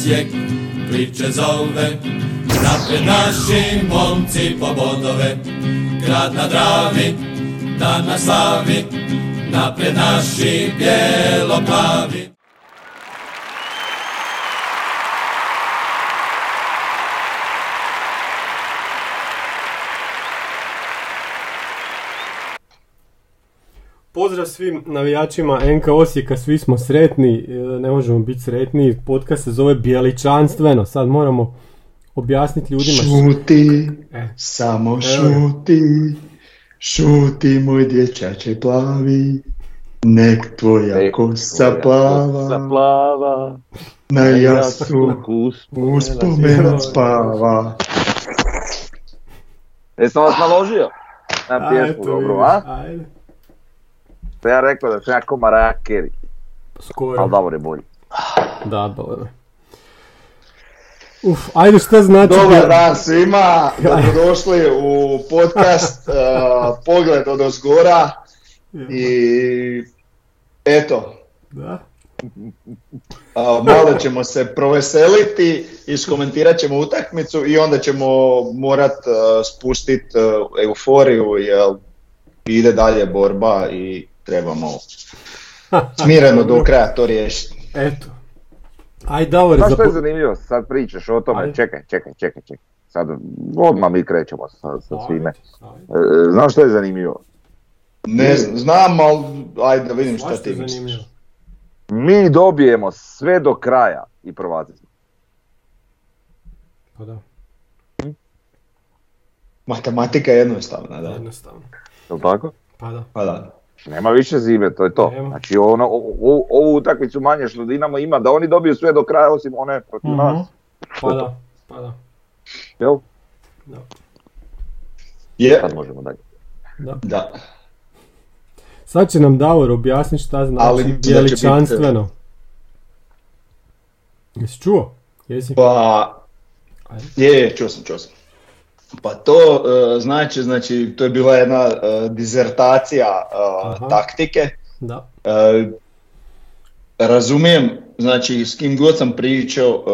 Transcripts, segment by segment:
Osijek priče zove. Napred naši momci po bodove, grad na Dravi, dan na slavi. Napred naši bijelo-plavi. Pozdrav svim navijačima NK Osijeka, svi smo sretni, e, ne možemo biti sretni, podcast se zove Bijeličanstveno, sad moramo objasniti ljudima Šuti, E. samo Evo šuti, šuti moj dječače plavi, nek tvoja Nek kosa Kosa plava, plava, na jastu uspomena uspomen spava. Jesam vas naložio na A, pjesmu, dobro, a? Ajde. To ja rekao da sam ja ko Mariah Carey, Skoro. ali Davor je bolji. Da, dobro. Uf, ajde šta znači... Dobar dan svima, dobrodošli u podcast uh, Pogled od ozgora i eto, Da. a, malo ćemo se proveseliti, iskomentirat ćemo utakmicu i onda ćemo morat uh, spustit uh, euforiju jer ide dalje borba i trebamo smireno do kraja to riješiti. Eto. Ajde, Davor, Znaš što je zanimljivo? Sad pričaš o tome, Ajde. čekaj, čekaj, čekaj, čekaj. Sad odmah mi krećemo sa, sa svime. E, Znaš što je zanimljivo? Ne znam, ali ajde da vidim šta Svašta ti je misliš. Mi dobijemo sve do kraja i prvaci smo. Pa da, Matematika je jednostavna, da. jednostavno. Jel tako? Pa da. Pa da. Nema više zime, to je to. Nema. Znači ono, o- ovu utakmicu manje što Dinamo ima, da oni dobiju sve do kraja osim one protiv Mhm. nas. Pa da, pa da. Jel? Da. Je, Sad možemo dalje. da. da. Sad će nam Davor objasniti šta znači Ali bijeličanstveno. Jesi čuo? Jesi? Pa, je, čuo sam, čuo sam. Pa to e, znači, znači, to je bila jedna e, dizertacija Aha. taktike. Da. Razumijem, znači, s kim god sam pričao,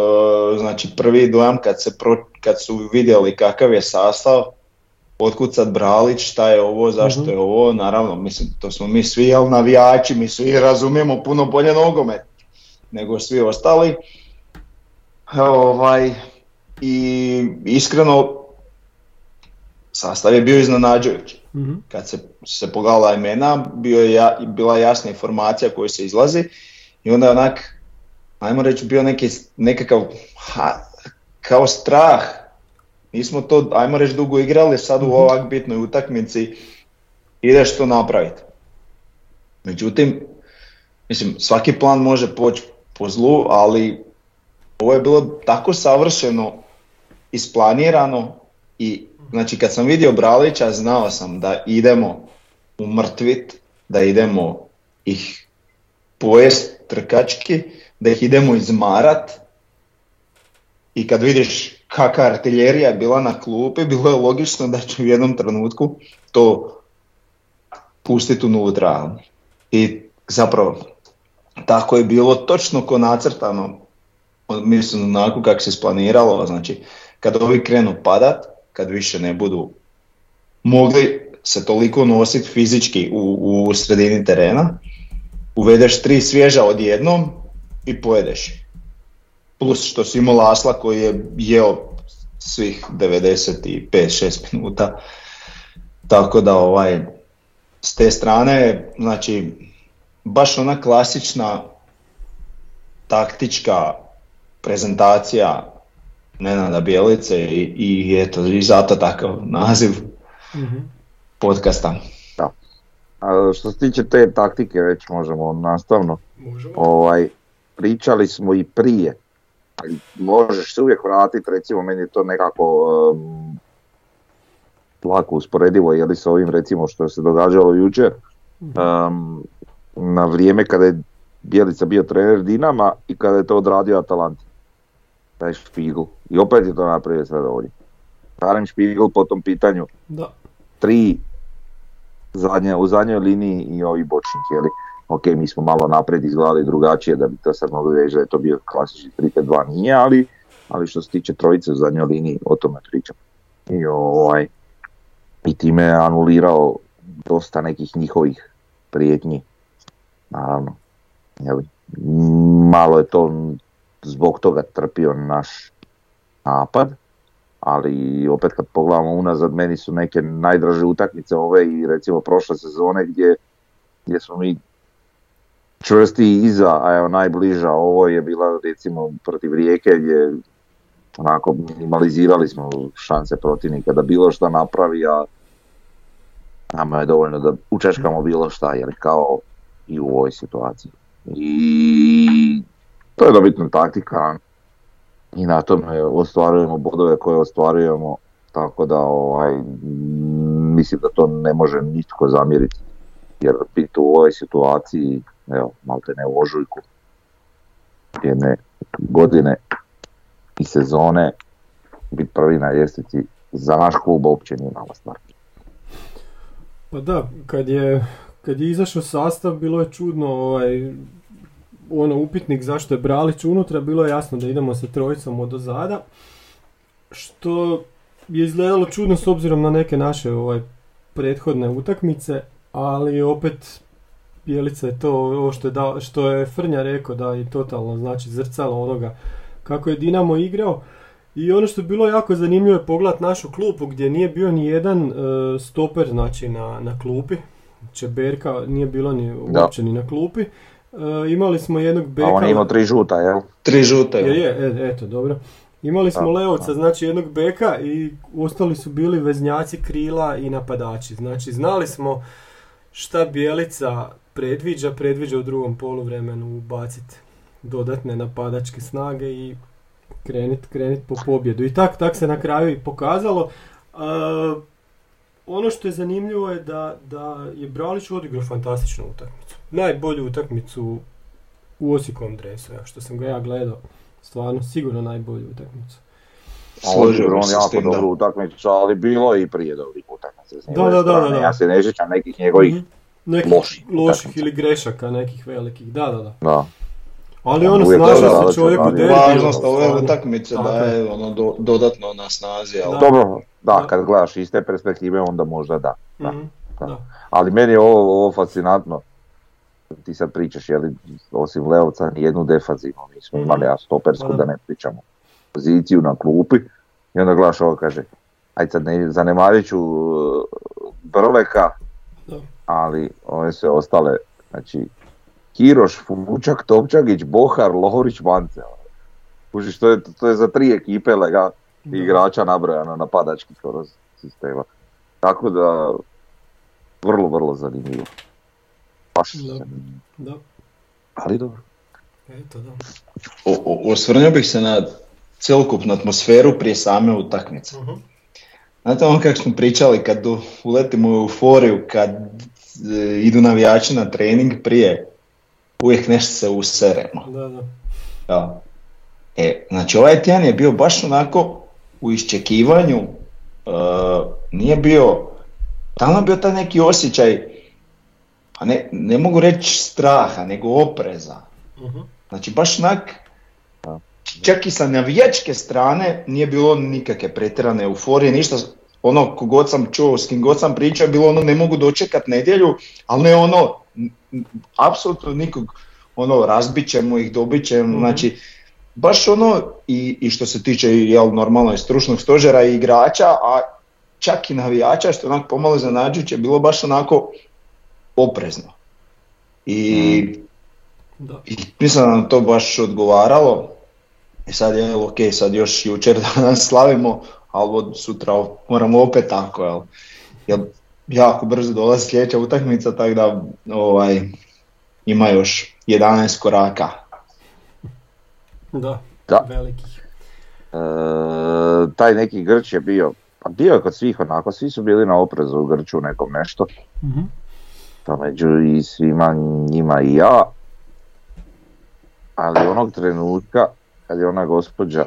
znači, prvi dojam kad, se pro, kad su vidjeli kakav je sastav, otkud sad Bralić, šta je ovo, zašto Mhm. je ovo, naravno, mislim, to smo mi svi, jel, navijači, mi svi razumijemo puno bolje nogomet nego svi ostali. Ovaj, I iskreno, sastav je bio iznenađujući Mhm. kad se, se pogledala imena, bio je ja, bila jasna informacija koju se izlazi i onda je onak, ajmo reći, bio neki, nekakav, ha, kao strah. Nismo to, ajmo reći, dugo igrali, sad u ovak bitnoj utakmici ideš to napraviti. Međutim, mislim, svaki plan može poći po zlu, ali ovo je bilo tako savršeno isplanirano i znači kad sam vidio Bralića znao sam da idemo umrtvit, da idemo ih pojest trkački, da ih idemo izmarat i kad vidiš kakva artiljerija je bila na klupi, bilo je logično da će u jednom trenutku to pustiti unutra. I zapravo tako je bilo točno ko nacrtano, mislim onako kako se isplaniralo, znači kad ovi krenu padat, kad više ne budu mogli se toliko nositi fizički u, u sredini terena, uvedeš tri svježa odjednom i pojedeš. Plus što si imao Lasla koji je jeo svih 95-6 minuta. Tako da ovaj, s te strane, znači, baš ona klasična taktička prezentacija Nenada Bjelice i, i eto, i zato takav naziv Mhm. podcasta. A što se tiče te taktike, već možemo nastavno. Možemo. Ovaj, pričali smo i prije, ali možeš se uvijek vratiti, recimo meni je to nekako um, lako usporedivo, je li sa ovim recimo što se događalo jučer, um, na vrijeme kada je Bjelica bio trener Dinama i kada je to odradio Atalanti. Taj Špigl. I opet je to napravio sad ovdje. Karen Špigl po tom pitanju Da. tri zadnje, u zadnjoj liniji i ovi bočnik, jeli. ok, mi smo malo naprijed izgledali drugačije da bi to sad mogli reći da je to bio klasični 3-5-2, nije, ali, ali što se tiče trojice u zadnjoj liniji, o tome pričam. I, ovaj, i time je anulirao dosta nekih njihovih prijetnji, naravno. Jeli, malo je to zbog toga trpio naš napad, ali opet kad pogledamo unazad, meni su neke najdraže utakmice ove i recimo prošle sezone gdje, gdje smo mi čvrsti iza, a evo najbliža ovo je bila recimo protiv Rijeke gdje onako minimalizirali smo šanse protivnika da bilo šta napravi, a nama je dovoljno da učeškamo bilo šta, jer kao i u ovoj situaciji. I to je dobitna taktika i na tome ostvarujemo bodove koje ostvarujemo, tako da ovaj, mislim da to ne može nitko zamjeriti, jer biti u ovoj situaciji, evo, malte ne u ožujku, jedne godine i sezone, biti prvi na ljestvici za naš klub uopće nije mala stvar. Pa da, kad je, kad je izašao sastav bilo je čudno ovaj, ono upitnik zašto je Bralić unutra, bilo je jasno da idemo sa trojicom od ozada, što je izgledalo čudno s obzirom na neke naše ovaj, prethodne utakmice, ali opet Bjelica je to ovo što je, da, što je Frnja rekao da je totalno znači zrcalo onoga kako je Dinamo igrao. I ono što je bilo jako zanimljivo je pogled našu klupu gdje nije bio ni jedan e, stoper znači na, na klupi. Čeberka nije bilo ni uopće ni na klupi. E, imali smo jednog beka... A on je imao tri žuta, jel? Tri žuta, Je, je, e, eto, dobro. Imali smo Leovca, znači jednog beka i ostali su bili veznjaci krila i napadači. Znači znali smo šta Bijelica predviđa, predviđa u drugom poluvremenu ubaciti dodatne napadačke snage i krenit, krenit po pobjedu. I tak, tak se na kraju i pokazalo. E, ono što je zanimljivo je da, da je Bralić odigrao fantastičnu utakmicu. Najbolju utakmicu u Osijekom dresu, evo, što sam ga ja gledao. Stvarno, sigurno najbolju utakmicu. Složio on jako dobru utakmicu, ali bilo je i prije dobrih utakmica. Da, da, da, da, da. Ja se ne sjećam nekih njegovih, Mhm. Nekih loših loših ili grešaka, nekih velikih, da, da, da. da. Ali On ono, uvijek snažio se čovjek u ali- derbiju. Važnost ove stvarno. utakmice da je. ono do- dodatno na snazi, ali Da. Dobro, da, Da. kad gledaš iz te perspektive onda možda da. da. Mhm, da. da. Ali meni je ovo, ovo fascinantno. Ti sad pričaš, je li, osim Leovca, nijednu defanzivnu nismo Mhm. imali, a stopersku Da, ne pričamo. Poziciju na klupi i onda gledaš ovo kaže, aj sad ne zanemarit ću uh, Brleka, ali ove sve ostale, znači Kiroš, Fumučak, Topčagić, Bohar, Lohorić, Mance. Kužiš, to je, to je za tri ekipe lega igrača nabrojano napadački skoro sistema. Tako da, vrlo, vrlo zanimljivo. Baš Da. Da, Ali dobro. eto da. O- o- osvrnuo bih se na cjelokupnu atmosferu prije same utakmice. Mhm. Znate ono kako smo pričali kad uletimo u euforiju, kad e, idu navijači na trening prije, uvijek nešto se useremo. Da, da. Ja. E, znači ovaj tjedan je bio baš onako u iščekivanju, e, nije bio, tamo je bio taj neki osjećaj, pa ne, ne mogu reći straha, nego opreza. Mhm. Znači baš onak, čak i sa navijačke strane nije bilo nikakve pretjerane euforije, ništa, ono kogod sam čuo, s kim god sam pričao, bilo ono ne mogu dočekat nedjelju, ali ne ono, n- n- apsolutno nikog, ono razbit ćemo ih, dobit ćemo, Mhm. znači baš ono i, i što se tiče jel, normalno i stručnog stožera i igrača, a čak i navijača što je onako pomalo zanađujuće, bilo baš onako oprezno. I Da. i mislim da nam to baš odgovaralo. I sad je, ok, sad još jučer danas slavimo, ali od sutra moramo opet tako, jel? Jer jako brzo dolazi sljedeća utakmica, tako da ovaj, ima još 11 koraka. Da, Da. velikih. E, taj neki Grč je bio, pa bio je kod svih onako, svi su bili na oprezu u Grču nekom nešto, Mhm. Pa među i svima njima i ja. Ali onog trenutka kad je ona gospođa,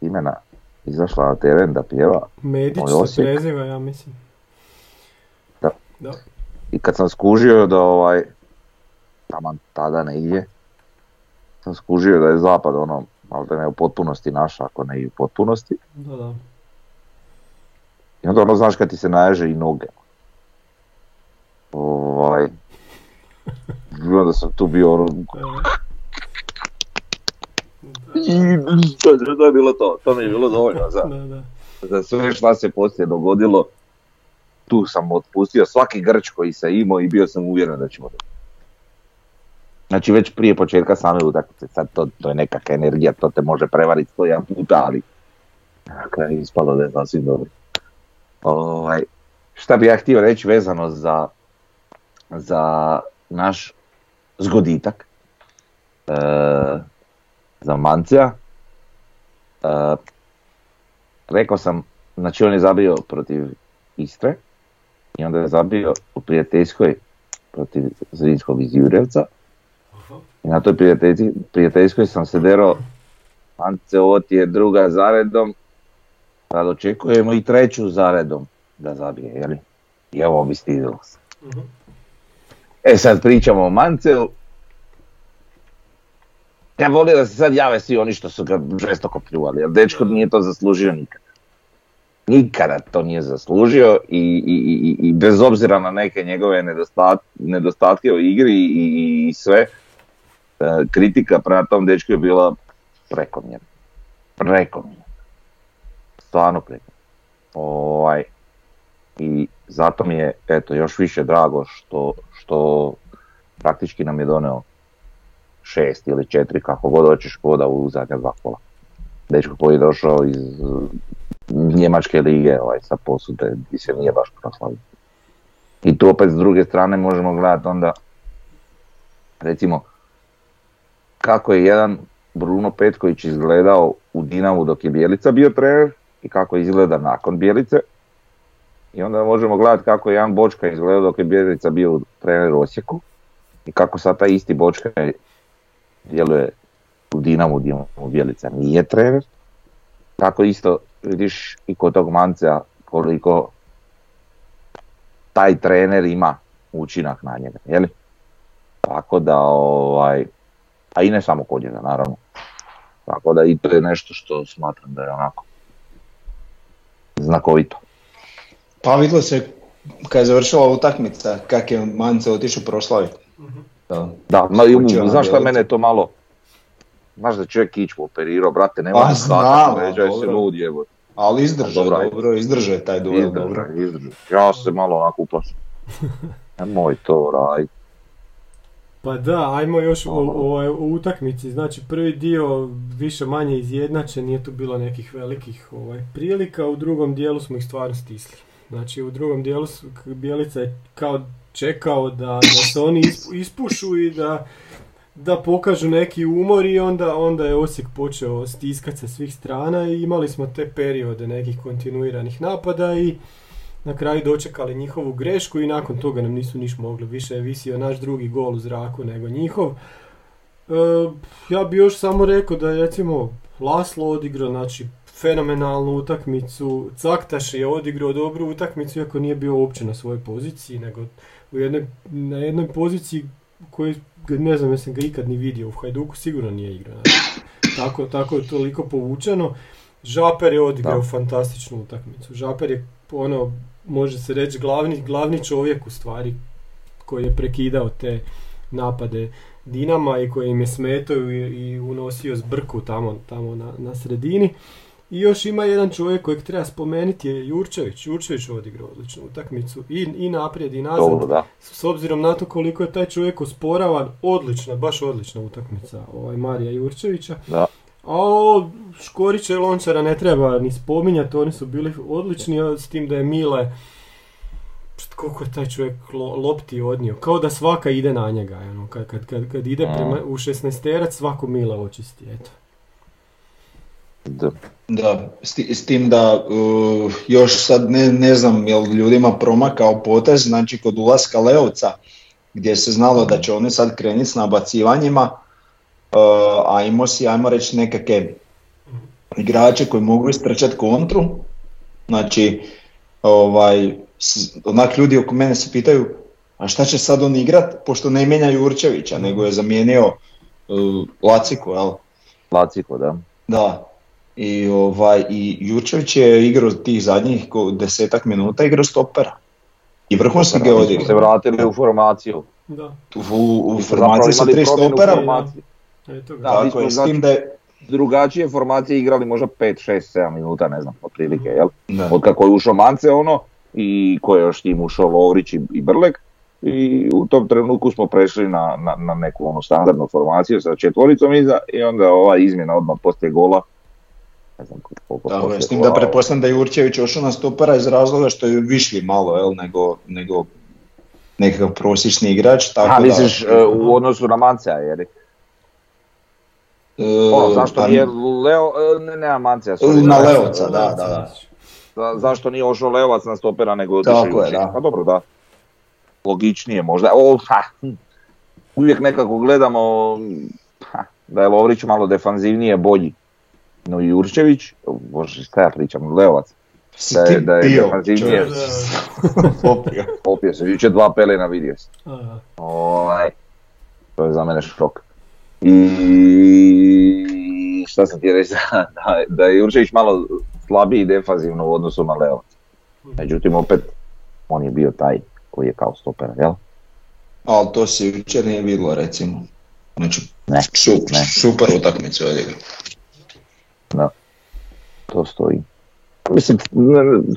imena, izašla na teren da pjeva Medić se preziva, ja mislim. Da. Da. i kad sam skužio da ovaj taman tada negdje, sam skužio da je zapad ono, da ne u potpunosti naš, ako ne i u potpunosti. Da, da. I onda ono znaš kad ti se naježe i noge. Ovaj, i onda sam tu bio ono, i to, to je bilo to, to mi je bilo dovoljno za, Da, da. za sve šta se poslije dogodilo. Tu sam otpustio svaki grč koji se imao i bio sam uvjeren da ćemo dobiti. Znači već prije početka same utakmice, sad to, to je nekakva energija, to te može prevariti sto jedan puta, ali na kraju ispalo da je sasvim dobro. Ovaj, šta bi ja htio reći vezano za, za naš zgoditak, e, za Mancija. E, rekao sam, znači on je zabio protiv Istre i onda je zabio u prijateljskoj protiv Zrinskog iz Jurevca. I na toj prijateljskoj sam se derao, Ance ovo ti je druga zaredom, sad očekujemo i treću zaredom da zabije, jeli? I evo bi stidilo se. Mhm. E sad pričamo o Manceu. Ja volio da se sad jave svi oni što su ga žestoko pljuvali, jer dečko nije to zaslužio nikada. Nikada to nije zaslužio i, i, i, i bez obzira na neke njegove nedostat, nedostatke u igri i, i sve, e, kritika prema tom dečku je bila prekomjerna. Prekomjerna. Stvarno prekomjerna. Ovaj, I zato mi je eto, još više drago što, što praktički nam je doneo šest ili četiri, kako god hoćeš voda u zadnja dva kola. Dečko koji je došao iz uh, Njemačke lige ovaj, sa posude gdje se nije baš proslavio. I tu opet s druge strane možemo gledati onda recimo kako je jedan Bruno Petković izgledao u Dinamu dok je Bjelica bio trener i kako izgleda nakon Bjelice. I onda možemo gledati kako je jedan Bočka izgledao dok je Bjelica bio trener u Osijeku i kako sad taj isti Bočka djeluje u Dinamu gdje mu Bjelica nije trener. Tako isto vidiš i kod tog Mancea koliko taj trener ima učinak na njega, jeli? Tako da, ovaj, a i ne samo kod njega, naravno. Tako da i to je nešto što smatram da je onako znakovito. Pa vidjelo se kad je završila utakmica kak je Mance otišao proslaviti. Da. Da, ma, na znaš šta mene to malo, znaš da čovjek kičmu operirao, brate, nema Pa, ni znam, svaka leđa, jesi dobro. lud jebo. Ali izdržao, Dobro, dobro, je taj duel, dobro. Izdržaj, izdržaj. Ja se malo onako uplašim. Nemoj to raditi. Pa da, ajmo još o, o, o utakmici. Znači prvi dio više manje izjednačen, nije tu bilo nekih velikih ovaj, prilika, u drugom dijelu smo ih stvarno stisli. Znači u drugom dijelu su, Bjelica je kao čekao da, da se oni ispu- ispušu i da, da pokažu neki umor i onda, onda je Osijek počeo stiskati sa svih strana i imali smo te periode nekih kontinuiranih napada i na kraju dočekali njihovu grešku i nakon toga nam nisu niš mogli. Više je visio naš drugi gol u zraku nego njihov. E, ja bi još samo rekao da je recimo Laslo odigrao znači, fenomenalnu utakmicu, Caktaš je odigrao dobru utakmicu iako nije bio uopće na svojoj poziciji, nego u jednoj, na jednoj poziciji koju ga- ne znam jesam ga ikad ni vidio, u Hajduku sigurno nije igrao. znači. Tako, tako je toliko povučeno. Žaper je odigrao Da. fantastičnu utakmicu. Žaper je ono, može se reći glavni, glavni čovjek u stvari koji je prekidao te napade Dinama i koji im je smetao i, i unosio zbrku tamo, tamo na, na sredini. I još ima jedan čovjek kojeg treba spomenuti je Jurčević. Jurčević odigrao odličnu utakmicu i, i naprijed i nazad. Dobro, da. S s obzirom na to koliko je taj čovjek osporavan, odlična, baš odlična utakmica ovaj Marija Jurčevića. Da. A ovo Škorića i Lončara ne treba ni spominjati, oni su bili odlični, s tim da je Mile, koliko je taj čovjek lo- lopti odnio, kao da svaka ide na njega, ono, kad, kad, kad, kad ide Mm. prema, u 16 svako Mile očisti, eto. Da. Da, s, ti- s tim da uh, još sad ne, ne znam jel ljudima promakao potez, znači kod ulaska Leovca gdje se znalo da će oni sad krenuti s nabacivanjima, uh, a imao si, ajmo reći, nekakve igrače koji mogu istrčati kontru, znači ovaj, onak ljudi oko mene se pitaju a šta će sad on igrat, pošto ne mijenja Jurčevića, nego je zamijenio uh, Laciko, jel? Laciko, da. Da. I, ovaj, i Jurčević je igrao tih zadnjih desetak minuta, igrao stopera. I vrhunski ga su se odigrao. vratili u formaciju. Da, U, u Mi smo formaciji sa tri stopera, formacije. eto ga. Da, tako je, s znači- tim da je... Drugačije formacije igrali možda 5, 6, 7 minuta, ne znam, otprilike, jel? Da. Od kako je ušao Mance ono, i ko je još tim ušao Lovrić i, i Brlek, i u tom trenutku smo prešli na, na, na neku onu standardnu formaciju sa četvoricom iza i onda ova izmjena odmah poslije gola. Ne znam koliko poslije s tim da pretpostavljam da je Jurčević ošao na stopera iz razloga što je višlji malo, jel, nego, nego nekakav prosječni igrač, tako A da... misliš e, u odnosu na Mancea, jer je- e, ono, zašto pa- nije Leo, e, ne, ne Mancea, sorry, Na da, Leovca, da, da, da. za- zašto nije ošao Leovac na stopera nego Tako je, da. Pa dobro, da. Logičnije možda. O, ha, hm. Uvijek nekako gledamo ha, da je Lovrić malo defanzivnije bolji. No Jurčević, bože šta ja pričam, Leovac, Si da je- da je bio, defanzivnije. Popio. popio se, jučer dva pelena vidio sam. Aha. Ovaj, to je za mene šok. I šta sam ti reći, da, da, je Jurčević malo slabiji defanzivno u odnosu na Leovac. Međutim, opet, on je bio taj koji je kao stoper, jel? Ali to se jučer nije vidjelo, recimo. Znači, Ne, su- ne. super utakmicu je odigrao. Da, to stoji. Mislim,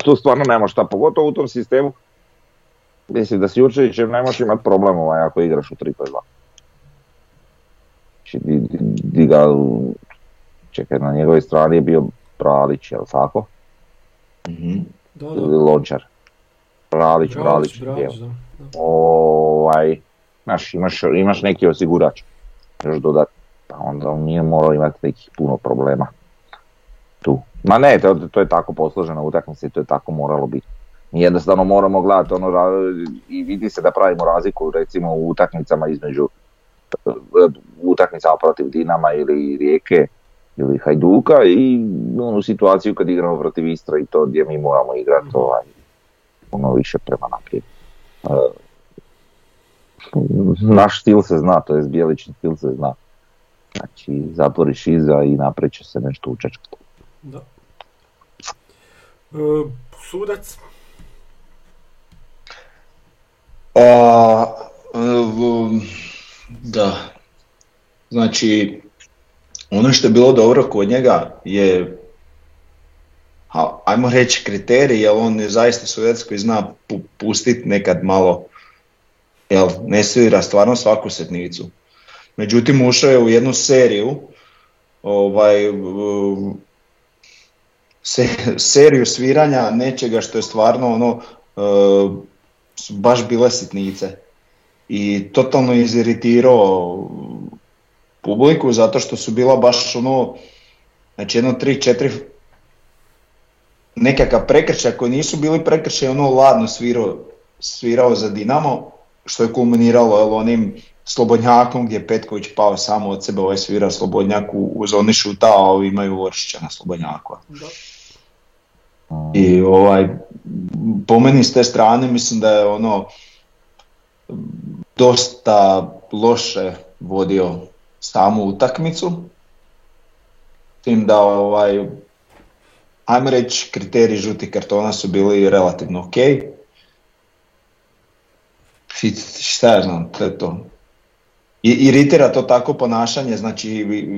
tu stvarno nema šta, pogotovo u tom sistemu. Mislim da s Jurčevićem nemaš imat problem ovaj, ako igraš u 3 2 Znači, di, di, di ga, čekaj, na njegovoj strani je bio Bralić, jel tako? Mhm. Da, Ili da. Lončar. Bralić da. da. ovaj, znaš, imaš, imaš neki osigurač, još dodat, pa onda on nije morao imati nekih puno problema tu. Ma ne, to, to je tako posložena utakmica i to je tako moralo biti. Mi jednostavno moramo gledati ono i vidi se da pravimo razliku recimo u utakmicama između e, utakmica protiv Dinama ili Rijeke ili Hajduka i onu situaciju kad igramo protiv Istra i to gdje mi moramo igrati ovaj, puno više prema naprijed. E, naš stil se zna, to je bijelični stil se zna. Znači, zatvoriš iza i naprijed će se nešto učečkati. Da. E, sudac. A, v- da. Znači, ono što je bilo dobro kod njega je, ajmo reći kriterij, jer on je zaista sudac koji zna pu, pustit nekad malo, jel, ne svira stvarno svaku setnicu. Međutim, ušao je u jednu seriju, ovaj, se, seriju sviranja nečega što je stvarno ono, e, baš bile sitnice. I totalno iziritirao publiku zato što su bila baš ono, znači jedno tri, četiri nekakav prekršaj koji nisu bili prekršaj, ono ladno svirao, svirao za Dinamo, što je kulminiralo jel, onim slobodnjakom gdje je Petković pao samo od sebe, ovaj svira slobodnjak u, u zoni šuta, a ovi imaju Oršića na slobodnjaku. Da. I ovaj, po meni s te strane mislim da je ono dosta loše vodio samu utakmicu. Tim da ovaj, ajmo reći kriteriji žutih kartona su bili relativno ok. Šta ja znam, to je to. I, iritira to tako ponašanje, znači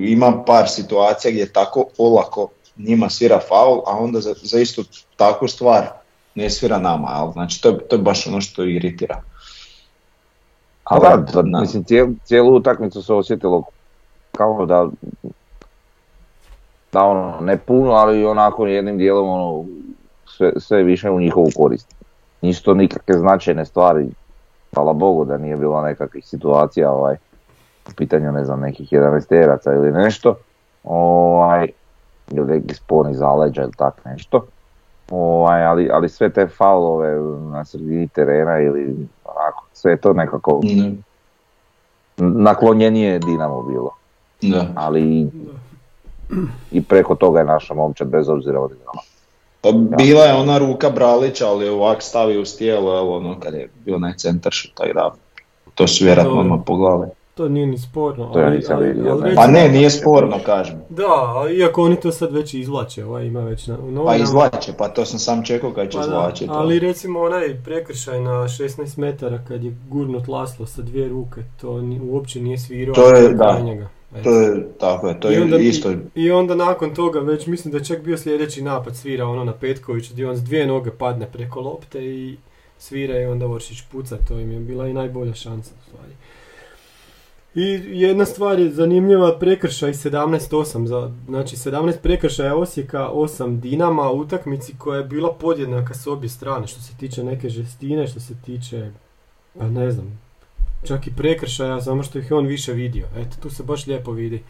ima par situacija gdje tako olako njima svira faul, a onda za, za istu takvu stvar ne svira nama, jel? znači to, je- to je baš ono što iritira. A da, da, Da. mislim, cijelu, cijelu utakmicu se osjetilo kao da, da ono, ne puno, ali onako jednim dijelom ono, sve, sve više u njihovu korist. Nisu to nikakve značajne stvari, hvala Bogu da nije bilo nekakvih situacija ovaj, u pitanju ne znam nekih 11 teraca ili nešto, ovaj, ili neki sponi zaleđa ili tak nešto. Ovaj, ali, ali sve te faulove na sredini terena ili onako, sve je to nekako Ne, naklonjenije Dinamo bilo. Da. Ali i preko toga je naša momčad bez obzira odigrala. Pa bila je ona ruka Bralića, ali je ovak stavio uz tijelo, evo ono kad je bio onaj centar da to su vjerojatno odmah pogledali. To nije ni sporno. To ja ali- nisam ali- vidio, ali ne. Pa ne, nije sporno kažem. Da, iako oni to sad već izvlače, ovaj ima već na, u Pa novinama. izvlače, pa to sam sam čekao kad će Pa izvlačiti. ali recimo onaj prekršaj na 16 metara kad je gurnut Laslo sa dvije ruke, to ni, uopće nije svirao. To je, da. Njega. To je, tako je, to I je onda- isto. I, I onda nakon toga već mislim da je čak bio sljedeći napad svira ono na Petkoviću gdje on s dvije noge padne preko lopte i svira i onda Oršić puca, to im je bila i najbolja šansa u stvari. I jedna stvar je zanimljiva, prekršaj 17-8, za, znači 17 prekršaja Osijeka, 8 Dinama, u utakmici koja je bila podjednaka s obje strane, što se tiče neke žestine, što se tiče, pa ne znam, čak i prekršaja, samo što ih je on više vidio. Eto, tu se baš lijepo vidi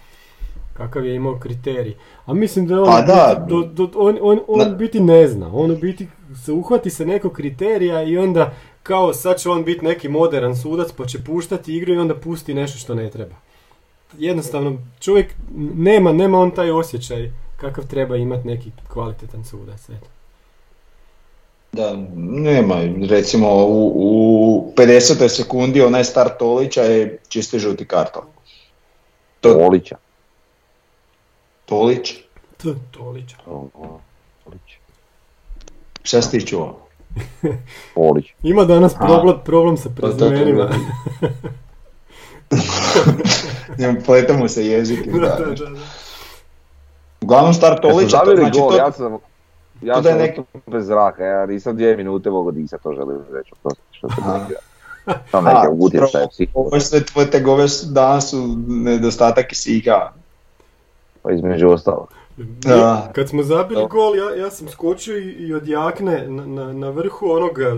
kakav je imao kriterij. A mislim da je on, Pa da. do, do, on, on, on biti ne zna. On u biti se uhvati se nekog kriterija i onda kao sad će on biti neki moderan sudac pa će puštati igru i onda pusti nešto što ne treba. Jednostavno, čovjek nema, nema on taj osjećaj kakav treba imati neki kvalitetan sudac. Eto. Da, nema, recimo u, u 50. sekundi onaj start Tolića je čisti žuti karton. To Olića. Tolić, To je Tolić. Olić. šta si ti čuo? Olić. Ima danas problem, problem sa Pa to- prezimenima. Njemu Pleta mu se jezik. Da, da. da, da, da. Uglavnom start Kad su Tolića, to, znači gol, to, ja sam, ja to da je sam neki- bez zraka, ja nisam dvije minute mogao disati, to želim reći, oprosti što se. Tam neke utjecaje, upravo, psiho, ovo sve tvoje tegove danas su nedostatak kisika. pa između ostalog. Da. Kad smo zabili Da. gol, ja, ja sam skočio i, i od jakne na, na, na vrhu onoga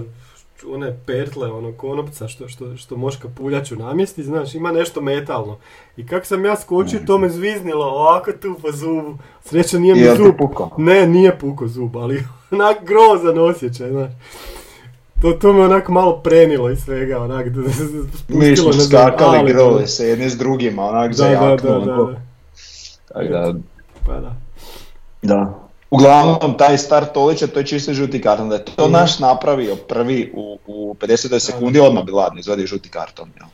one pertle, onog konopca što, što, što moška puljaču namjesti, znaš, ima nešto metalno. I kako sam ja skočio, to me zviznilo ovako tu po zubu. Sreća nije mi zub. pukao? Ne, nije puko zub, ali onak grozan osjećaj, znaš. To, to me onak malo prenilo iz svega, onak, da, Mi smo spustilo na zub, skakali ali- grole se jedni s drugima, onak za Da, da, jaknu. da, da, onako. da. Tak da, Pa da. Da. Uglavnom, taj start Tolića, to je čisto žuti karton. Da je to Mhm. naš napravio prvi u, u 50. sekundi, odmah bi ladno izvadio žuti karton. Jel.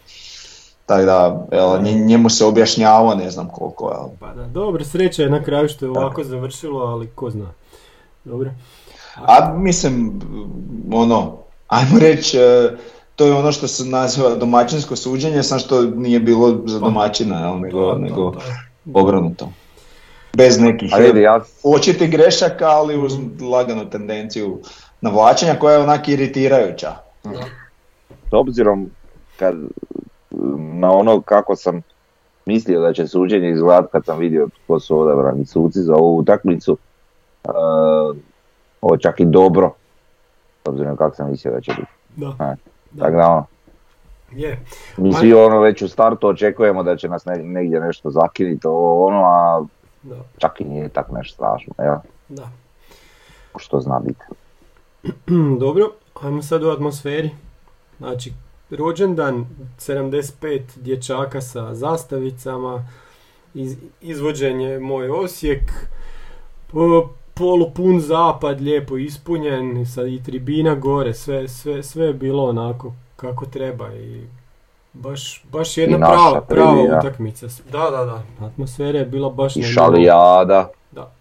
Tako da, jel, nje- njemu se objašnjavao ne znam koliko. Jel. Pa da, dobro, sreća je na kraju što je ovako završilo, ali ko zna. Dobro. A mislim, ono, ajmo reći, e, to je ono što se naziva domaćinsko suđenje, sam što nije bilo za domaćina, jel, nego, Da, da, nego obrnuto. Bez nekih A vidi, ja, očitih grešaka, ali uz laganu tendenciju navlačenja koja je onak iritirajuća. s obzirom kad, na ono kako sam mislio da će suđenje izgledati kad sam vidio tko su odabrani suci za ovu utakmicu, e, ovo čak i dobro, s obzirom kako sam mislio da će biti. Da, E, Da. Tako da ono, je. mi svi ono već u startu očekujemo da će nas ne- negdje nešto zakiniti, ono, a Da, čak i nije tak nešto strašno, jel? da. što zna biti. Dobro, ajmo sad u atmosferi. Znači, rođendan 75 dječaka sa zastavicama, iz, izvođenje Moj Osijek, po- polupun zapad, lijepo ispunjen, sa i tribina gore, sve, sve, sve je bilo onako kako treba i baš, baš jedna prava, prava utakmica. Da, da, da, atmosfera je bila baš I šalijada, Da.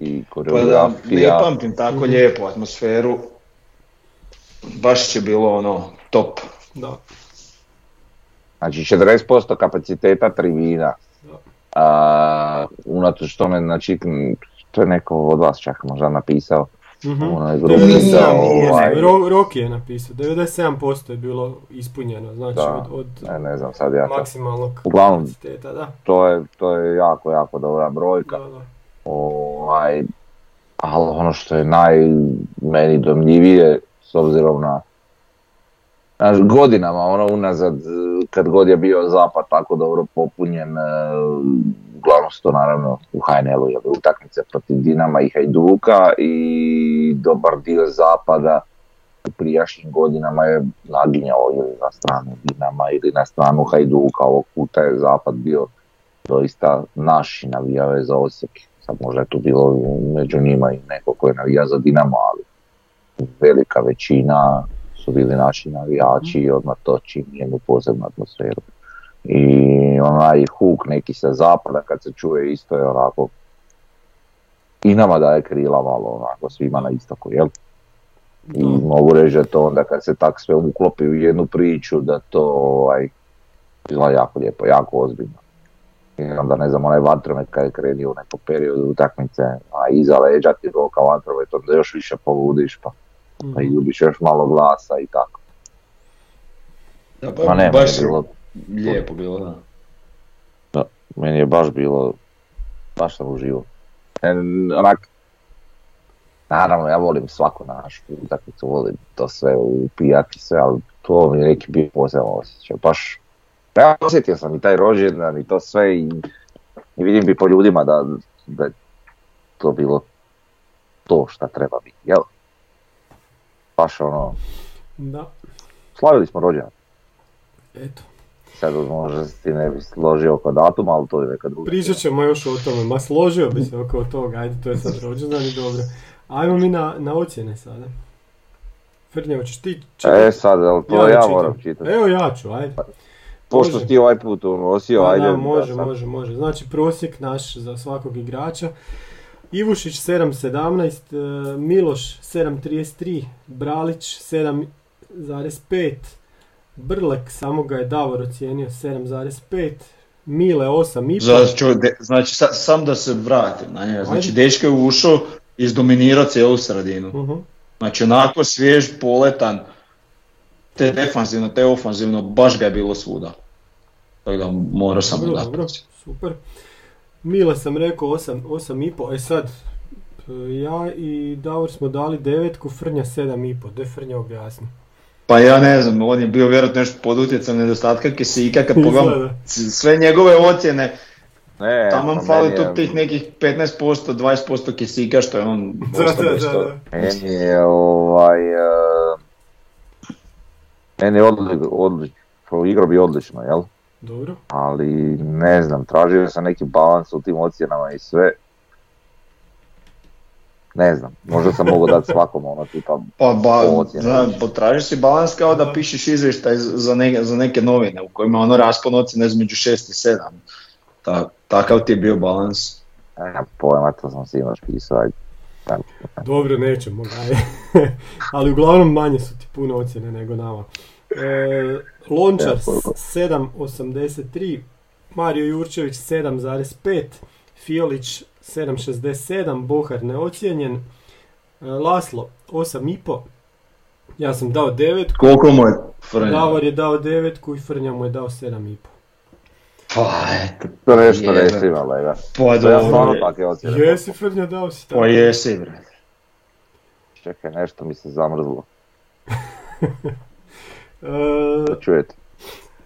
i Pa da, ne koreografija. pamtim tako Mhm. lijepu atmosferu. Baš će bilo ono top. Da, Znači 40% kapaciteta tribina. Da. A, unatoč tome, znači, to je neko od vas čak možda napisao. Mhm. 97%, da, ovaj, Ro- Roki je napisao, 97% je bilo ispunjeno, znači Da, od, od ne, ne znam sad ja to. maksimalnog Uglavnom, kapaciteta, da. To je, to je jako, jako dobra brojka. da, da. Ovaj, ali ono što je naj meni domljivije, s obzirom na Znaš, godinama ono unazad, eh, kad god je bio zapad tako dobro popunjen, eh, uglavnom su to naravno u HNL-u je utakmice protiv Dinama i Hajduka i dobar dio zapada u prijašnjim godinama je naginjao ili na stranu Dinama ili na stranu Hajduka, ovog puta je zapad bio doista naš i navijao je za Osijek. sad možda je tu bilo među njima i neko koji navija za Dinamo, ali velika većina su bili naši navijači i odmah to čini jednu posebnu atmosferu. I onaj huk neki sa zapada kad se čuje isto je onako i nama daje krila malo onako svima na istoku, jel? I mogu reći da to onda kad se tak sve uklopi u jednu priču da to ovaj, izgleda jako lijepo, jako ozbiljno. I onda ne znam, onaj vatromet kad je krenio u nekom periodu utakmice, a iza leđa ti roka vatromet, onda još više poludiš pa, pa i ljubiš još malo glasa i tako. Da, Pa ne, baš meni je bilo, lijepo bilo, da. da, meni je baš bilo, baš sam uživo. E, onak, naravno ja volim svaku našu utakmicu, volim to sve upijati sve, ali to mi je neki bio poseban osjećaj. Baš, ja osjetio sam i taj rođendan i to sve i, i vidim bi po ljudima da, da je to bilo to šta treba biti, jel? Baš ono, Da, slavili smo rođendan. eto. Sad možda se ti ne bi složio oko datuma, ali to je neka druga. Pričat ćemo još o tome, ma složio bi se oko toga, ajde, to je sad rođendan i dobro. Ajmo mi na, na ocjene sada. Frnja, hoćeš ti čitati? E sad, jel to ja, čitam. moram čitati. Evo ja ću, ajde. Pošto može. si ti ovaj put unosio, Pa ajde. da, može, može, može. Znači prosjek naš za svakog igrača. Ivušić 7.17, e, Miloš 7.33, Bralić 7.5, Brlek, samo ga je Davor ocijenio 7.5, Mile 8.5. Znači, znači sa- sam da se vratim na njega. Znači, dečko je ušao i izdominirao cijelu sredinu. Mhm. Znači, onako svjež, poletan, te defanzivno, te ofanzivno, baš ga je bilo svuda. Tako da morao sam Dobro, dobro, super. Mile sam rekao 8, 8,5, e sad, e, ja i Davor smo dali devetku, Frnja 7,5, de Frnja objasni. Pa ja ne znam, on je bio vjerojatno nešto pod utjecajem nedostatka kisika, kad pogledam sve njegove ocjene, Ne, tamo pa fali tu je- tih nekih 15%, 20% kisika što je on Da, da, da, da. Meni je ovaj... e, meni je odli, odli, igrao bi odlično, jel? Dobro. Ali ne znam, tražio sam neki balans u tim ocjenama i sve. Ne znam, možda sam mogao dati svakom ono tipa Pa ba, Ocjene. zna, potraži si balans kao da pišeš izvještaj za neke, za neke novine u kojima ono raspon ocjene između 6 i 7. Ta, takav ti je bio balans. nemam pojma, to sam sinoć pisao, ajde. Tako. Dobro, nećemo. Ali uglavnom manje su ti puno ocjene nego nama. E, Lončar Ja, koliko? 7.83, Mario Jurčević 7.5, Fiolić 7.67, Bohar neocijenjen, e, Laslo 8.5, ja sam dao 9, Koliko mu je Frnja? Davor je dao 9 i Frnja mu je dao 7.5. Pa eto, To nešto reci ima, lega. pa Ja dobro. stvarno takve ocjene. Jesi Frnja dao si tako? Pa jesi bre. Čekaj, nešto mi se zamrzlo. E, Da čujete.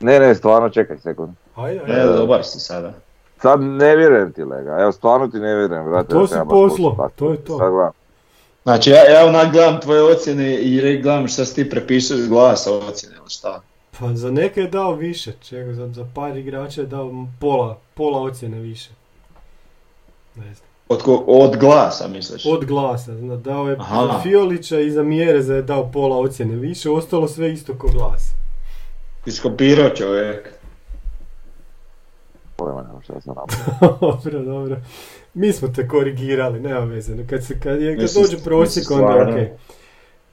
Ne, ne, stvarno čekaj sekund. ajde, E, ajde. dobar si sada. Sad ne vjerujem ti, lega. Evo, stvarno ti ne vjerujem, brate. To si poslo, to je to. Sad gledam. Znači ja, ja onak gledam tvoje ocjene i re- gledam šta si ti prepisao iz glasa ocjene ili šta. Pa za neke je dao više, čega, za, za par igrača je dao pola, pola ocjene više. Ne znam. Od, ko- od glasa misliš? Od glasa, zna, dao je Aha. za Fiolića i za Mjereza je dao pola ocjene više, ostalo sve isto ko glas. Iskopirao čovjek. Pojma nema šta sam dobro, dobro. Mi smo te korigirali, nema veze. Kad, se, kad, je, kad Mislim, dođe prosjek, onda okej.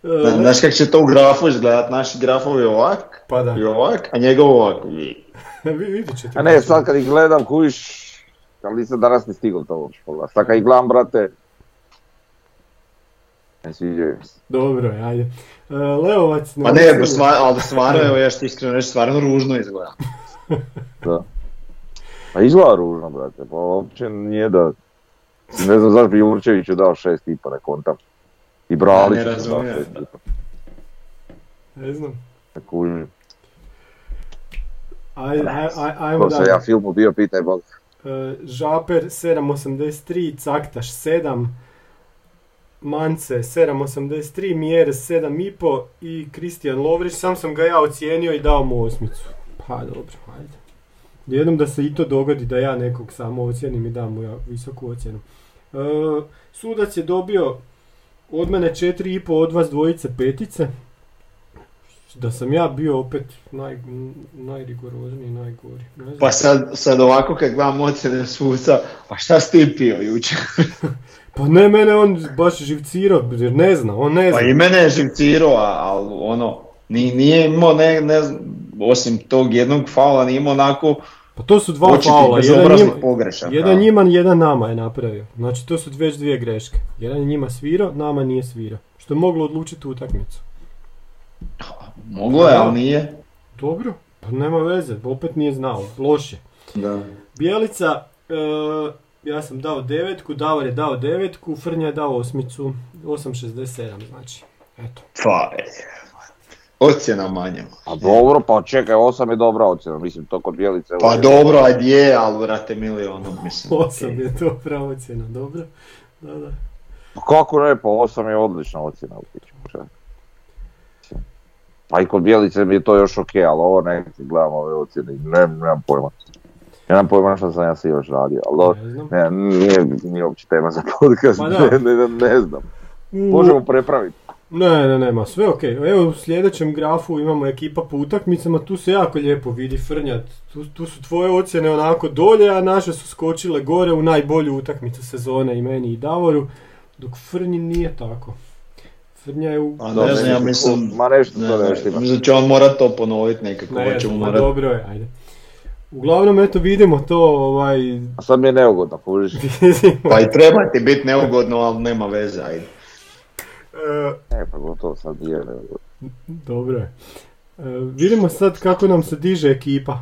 Zna- E, Znaš kako će to u grafu izgledat? Naši grafovi ovak pa da, i ovak, a njegov ovak. vi vidit ćete. A ne, sad kad ih gledam, kuviš, ali nisam danas ni stigao to uopće pogledat. Sad kad ih gledam, brate, ne sviđaju mi se. Dobro, ajde. E, Leovac... Pa ne, baš stvarno, ali stvarno, evo ja što iskreno reći, stvarno ružno izgleda. Da. Pa izgleda ružno, brate, pa uopće nije da... Ne znam zašto bi Jurčeviću dao šest i po, ne kontam. I Bralić ne dao razumijem, i Ne znam. ne kužim. Ajde, aj, aj, ajmo se dalje. ja filmu bio, pitaj Bog. E, Žaper 7.83, Caktaš 7, Mance 7.83, Mjeres 7.5 i Kristijan Lovrić, sam sam ga ja ocijenio i dao mu osmicu. Pa dobro, ajde. Jednom da se i to dogodi da ja nekog samo ocijenim i dam mu ja visoku ocjenu. sudac je dobio od mene 4,5, od vas dvojice petice. Da sam ja bio opet naj, najrigorozniji, najgori. Pa sad, sad ovako kad gledam ocjene suca, pa šta si ti pio jučer? pa ne, mene on baš živcirao, jer ne zna, on ne pa zna. Pa i mene je živcirao, ali ono, nije, imao, ne, ne, osim tog jednog faula, nije imao onako pa to su dva faula, jedan, njima, pogrešaka. jedan njima, jedan nama je napravio. Znači to su već dvije greške. Jedan je njima svirao, nama nije svirao. Što je moglo odlučiti utakmicu. Moglo je, ali nije. Dobro, pa nema veze, opet nije znao, loše. Da. Bijelica, e, ja sam dao devetku, Davor je dao devetku, Frnja je dao osmicu, 8.67 znači. Eto. Pa, Ocjena manja. A dobro, pa čekaj, 8 je dobra ocjena, mislim to kod Bijelice. Pa dobro, ajde je, ali vrate milionom, mislim. 8 je dobra ocjena, dobro. Da, da. Pa kako ne, pa 8 je odlična ocjena u Pa i kod Bijelice mi je to još ok, ali ovo ne gledam ove ocjene, ne, nemam pojma. Nemam pojma što sam ja si još radio, ali ne, nije, nije uopće tema za podcast, pa ne, ne, ne, znam. Možemo prepraviti. Ne, ne, nema, sve ok. Evo u sljedećem grafu imamo ekipa po utakmicama, tu se jako lijepo vidi Frnjat. Tu, tu su tvoje ocjene onako dolje, a naše su skočile gore u najbolju utakmicu sezone i meni i Davoru, dok Frnji nije tako. Frnja je u... A ne znam, ja mislim... Ma nešto to nešto Mislim će on morat to ponoviti nekako. Ne, ćemo morat... dobro je, ajde. Uglavnom, eto, vidimo to, ovaj... A sad mi je neugodno, pužiš. pa i treba ti biti neugodno, ali nema veze, ajde. E, pa gotovo sad je Dobro je. E, vidimo sad kako nam se diže ekipa.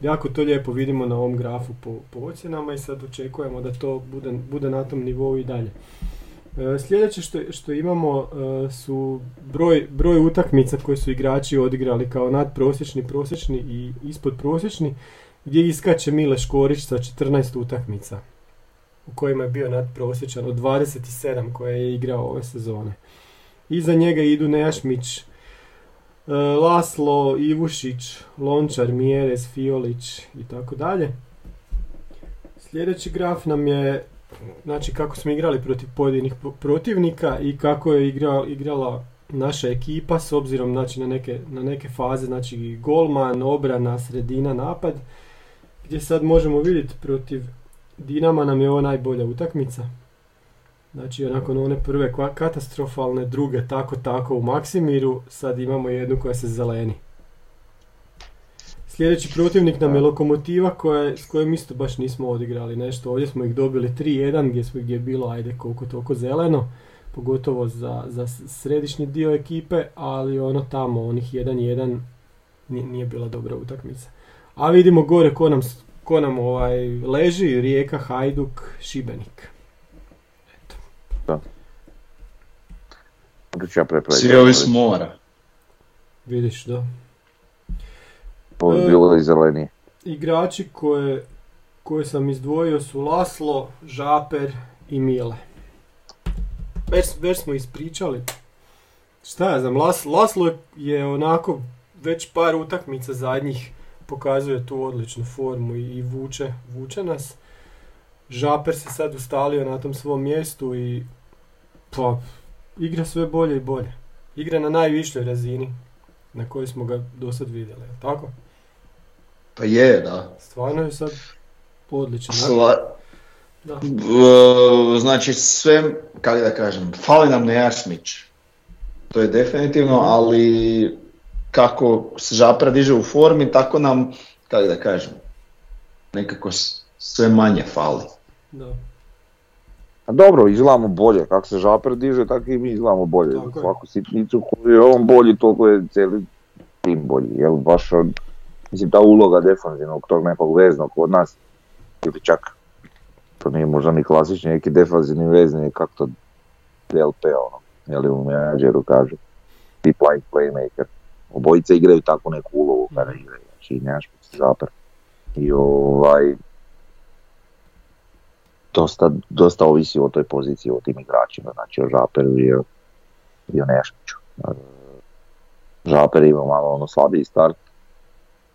Jako to lijepo vidimo na ovom grafu po, po ocjenama i sad očekujemo da to bude, bude na tom nivou i dalje. E, sljedeće što, što imamo e, su broj, broj utakmica koje su igrači odigrali kao nadprosječni, prosječni i ispod prosječni, gdje iskače Mile Škorić sa 14 utakmica u kojima je bio nadprosječan od 27 koje je igrao ove sezone. Iza njega idu Nejašmić, e, Laslo, Ivušić, Lončar, Mjerez, Fiolić i tako dalje. Sljedeći graf nam je znači kako smo igrali protiv pojedinih protivnika i kako je igrala naša ekipa s obzirom znači, na, neke, na neke faze, znači golman, obrana, sredina, napad, gdje sad možemo vidjeti protiv Dinama nam je ovo najbolja utakmica. Znači, nakon one prve katastrofalne, druge tako tako u Maksimiru, sad imamo jednu koja se zeleni. Sljedeći protivnik nam je Lokomotiva koja, s kojom isto baš nismo odigrali nešto. Ovdje smo ih dobili 3-1 gdje, smo, gdje je bilo ajde koliko toliko zeleno. Pogotovo za, za središnji dio ekipe, ali ono tamo, onih 1-1 nije, nije bila dobra utakmica. A vidimo gore ko nam, ko nam ovaj, leži, Rijeka, Hajduk, Šibenik. Eto. Da. Ja Svi ovi s mora. Vidiš, da. Ovo je bilo i zelenije. Igrači koje, koje sam izdvojio su Laslo, Žaper i Mile. Već, već smo ispričali. Šta ja znam, Las, Laslo je onako već par utakmica zadnjih pokazuje tu odličnu formu i, vuče, vuče nas. Žaper se sad ustalio na tom svom mjestu i pa, igra sve bolje i bolje. Igra na najvišljoj razini na kojoj smo ga do sad vidjeli, tako? Pa je, da. Stvarno je sad odličan. Da. Znači sve, kako da kažem, fali nam Nejašmić. To je definitivno, mhm. ali kako se Žapra diže u formi, tako nam, kako da kažem, nekako sve manje fali. Da. A dobro, izgledamo bolje, kako se Žapra diže, tako i mi izgledamo bolje. Tako Svaku sitnicu koju je on bolji, toliko je cijeli tim bolji. Jel baš od, mislim, ta uloga defanzivnog, tog nekog veznog kod nas, ili čak, to nije možda ni klasični, neki defanzivni vezni, kako to DLP, ono, jel u menadžeru kažu, deep line playmaker obojice igraju tako neku ulogu kada igraju, znači nemaš žaper. I ovaj, dosta, dosta ovisi o toj poziciji, o tim igračima, znači o Žaperu i o, i o Nešmiću. Žaper ima malo ono slabiji start,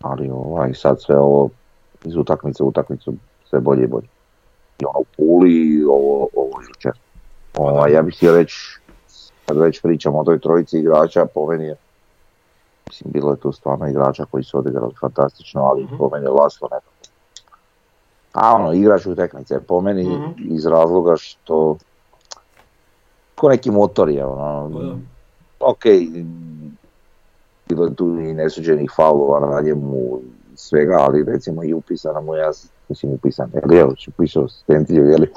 ali ovaj, sad sve ovo iz utakmice u utakmicu sve bolje i bolje. i ono u Puli i ovo, ovo jučer. Ovaj, ja bih htio reći, kad već pričamo o toj trojici igrača, po meni je, mislim, bilo je tu stvarno igrača koji su odigrali fantastično, ali Mhm. po meni je Laslo nekako. A ono, igrač utakmice, po meni Mhm. iz razloga što ko neki motor je, ono, Pa ok, bilo je tu i nesuđenih faulova na njemu svega, ali recimo i upisana mu ja, mislim upisan, je li evo, upisao asistenciju, je li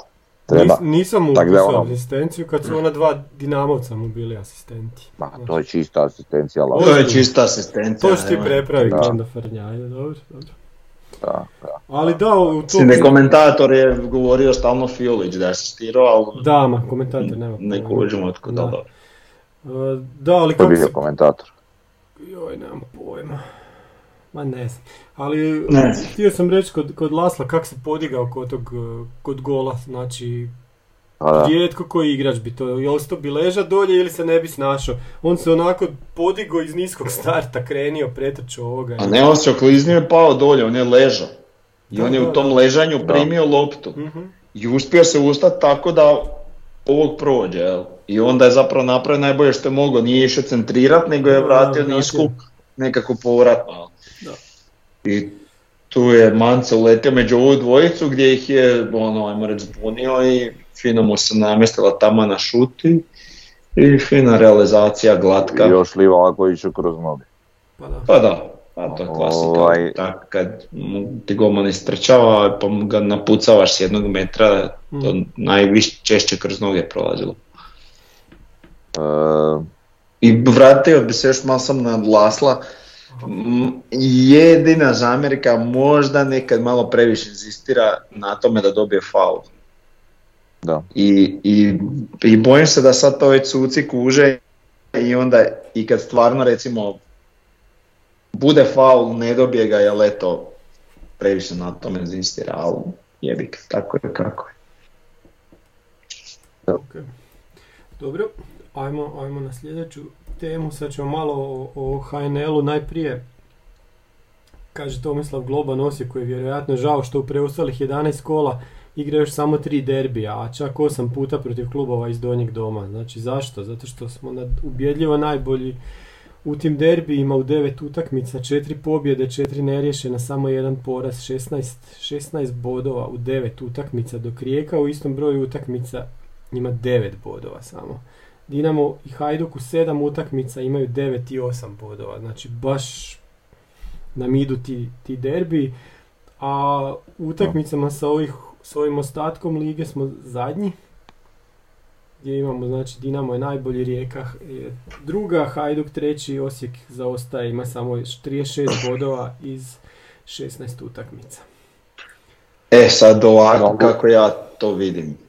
treba, Nis- nisam mu upisao ono- asistenciju kad su ona dva Dinamovca mu bili asistenti. ma to je čista asistencija, To je čista asistencija. To što ti prepravi Da. onda Frnjaju, dobro, dobro. Da, da. Ali da, u to... Mislim, ne komentator je govorio stalno Fiolić da je asistirao, ali Da, ma, komentator nema. ne kužimo otkud Da. da. da. E, Da, ali To je kako bio komentator. Joj, nemam pojma. Ma ne znam. Ali, Ne znam. htio sam reći kod, kod Lasla kak se podigao kod tog, e, kod gola, znači, rijetko koji igrač bi to, je ostao bi leža dolje ili se ne bi snašao. On se onako podigao iz niskog starta, krenio, pretrčao ovoga. A ne, on se okliznio i pao dolje, on je ležao. I Da, on je da, u tom da. ležanju Da. primio loptu. Mhm. I uspio se ustati tako da ovog prođe, jel? I onda je zapravo napravio najbolje što je mogao, nije išao centrirat, nego je vratio nisku nekako povratno. Da. I tu je Mance uletio među ovu dvojicu gdje ih je, ono, ajmo reći, zbunio i fino mu se namjestila tamo na šuti i fina realizacija, glatka. I još Livakoviću kroz noge. Pa da. Pa da, to je klasika. Ovaj- Tak, kad mu ti golman istrčava pa mu ga napucavaš s jednog metra, to Mm. najviše češće kroz noge prolazilo. E, I vratio bi se još malo sam na Lasla. Jedina zamjerka možda nekad malo previše inzistira na tome da dobije faul. da. I, i, I bojim se da sad to već suci kuže i onda i kad stvarno recimo bude faul, ne dobije ga, jel eto, previše na tome inzistira, ali jebik, tako je kako je. Ok. Dobro, ajmo, ajmo na sljedeću temu, sad ćemo malo o, o HNL-u najprije. Kaže Tomislav Globan Osijek koji je vjerojatno žao što u preostalih 11 kola igra još samo tri derbija, a čak 8 puta protiv klubova iz donjeg doma. Znači zašto? Zato što smo nad, ubjedljivo najbolji u tim derbijima u 9 utakmica, 4 pobjede, 4 neriješena, samo jedan poraz, 16, 16 bodova u 9 utakmica, dok Rijeka u istom broju utakmica ima 9 bodova samo. Dinamo i Hajduk u 7 utakmica imaju 9 i 8 bodova. Znači baš nam idu ti, ti derbi. A u utakmicama sa, ovih, s ovim ostatkom lige smo zadnji. Gdje imamo, znači Dinamo je najbolji Rijeka je druga, Hajduk treći, Osijek zaostaje, ima samo 36 bodova iz 16 utakmica. E sad ovako kako ja to vidim.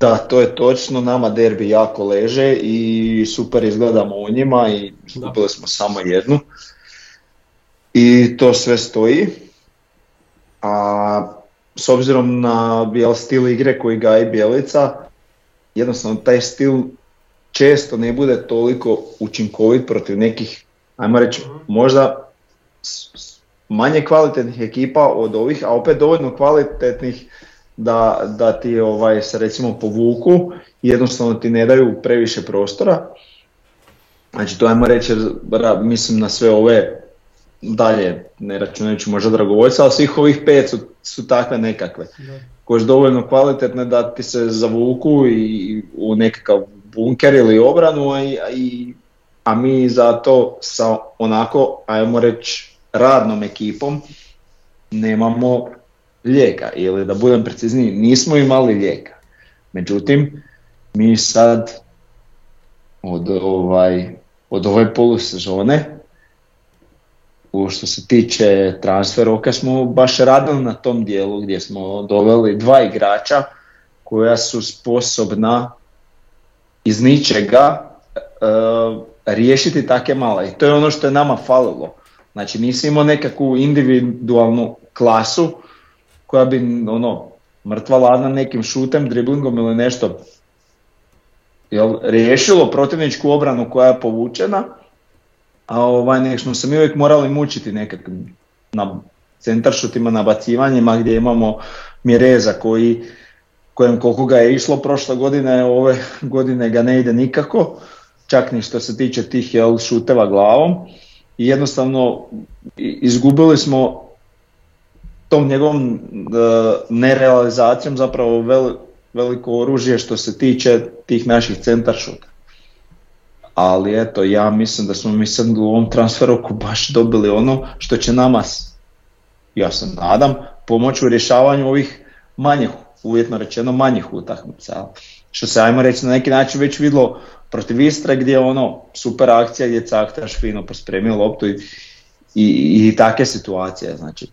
Da, to je točno, nama derbi jako leže i super izgledamo u njima i izgubili smo samo jednu. I to sve stoji. A s obzirom na jel, stil igre koji gaji Bjelica, jednostavno taj stil često ne bude toliko učinkovit protiv nekih, ajmo reći, možda s- s- manje kvalitetnih ekipa od ovih, a opet dovoljno kvalitetnih da, da ti ovaj, se recimo povuku i jednostavno ti ne daju previše prostora. Znači to ajmo reći, mislim na sve ove dalje, ne računajući možda dragovoljca, ali svih ovih pet su, su takve nekakve koje su dovoljno kvalitetne da ti se zavuku i u nekakav bunker ili obranu, a, i- a mi zato sa onako, ajmo reći, radnom ekipom nemamo lijeka, ili da budem precizniji, nismo imali lijeka. Međutim, mi sad od, ovaj, od ove polusezone u što se tiče transfer roka smo baš radili na tom dijelu gdje smo doveli dva igrača koja su sposobna iz ničega e, riješiti take male. I to je ono što je nama falilo. Znači nisi imao nekakvu individualnu klasu koja bi ono mrtva ladna nekim šutem, driblingom ili nešto jel, riješilo protivničku obranu koja je povučena, a ovaj, nek smo se mi uvijek morali mučiti nekakvim na centaršutima, nabacivanjima gdje imamo Mireza koji kojem koliko ga je išlo prošle godine, ove godine ga ne ide nikako, čak ni što se tiče tih jel, šuteva glavom. I jednostavno izgubili smo tom njegovom e, nerealizacijom zapravo veliko oružje što se tiče tih naših centar šuta. Ali eto, ja mislim da smo mi sad u ovom transferoku baš dobili ono što će nama, ja se nadam, pomoći u rješavanju ovih manjih, uvjetno rečeno manjih utakmica. Što se ajmo reći na neki način već vidlo protiv Istre gdje je ono super akcija gdje Caktaš fino pospremio loptu i, i, i takve situacije. Znači,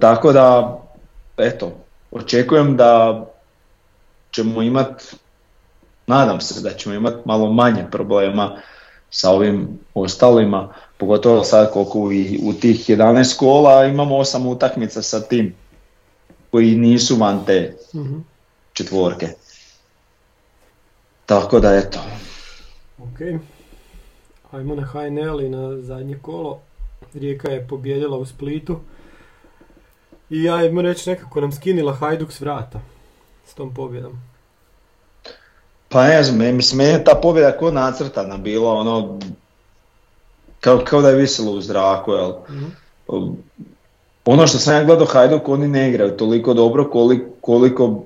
tako da, eto, očekujem da ćemo imati, nadam se da ćemo imati malo manje problema sa ovim ostalima, pogotovo sad koliko u, u tih 11 kola imamo 8 utakmica sa tim koji nisu van te mhm. četvorke. Tako da eto. Ok, ajmo na HNL i na zadnje kolo. Rijeka je pobjedila u Splitu. I ja ajmo reći nekako nam skinila Hajduk s vrata s tom pobjedom. Pa ne znam, mislim, meni je ta pobjeda ko nacrtana bila, ono, kao, kao da je visilo u zraku, jel? mm Ono što sam ja gledao Hajduk, oni ne igraju toliko dobro koliko, koliko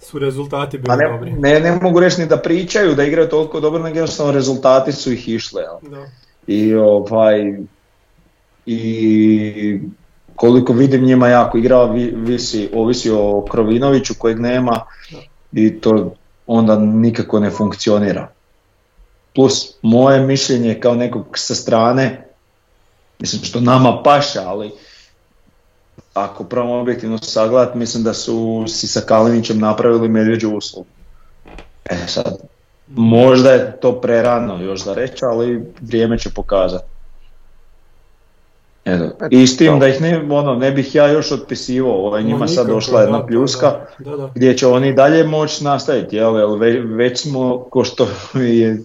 su rezultati bili ne, dobri. Ne, ne mogu reći ni da pričaju da igraju toliko dobro, nego jednostavno rezultati su ih išle. Jel? Da. I ovaj, i koliko vidim njima jako igra, visi, ovisi o Krovinoviću kojeg nema i to onda nikako ne funkcionira. Plus moje mišljenje kao nekog sa strane, mislim što nama paša, ali ako probamo objektivno sagledat, mislim da su si sa Kalinićem napravili medvjeđu uslugu. E sad, možda je to prerano još za reći, ali vrijeme će pokazati. Eto. I s tim da ih ne, ono, ne bih ja još otpisivao, ovaj, njima sad došla jedna pljuska gdje će oni dalje moći nastaviti, jel, već, smo, ko što je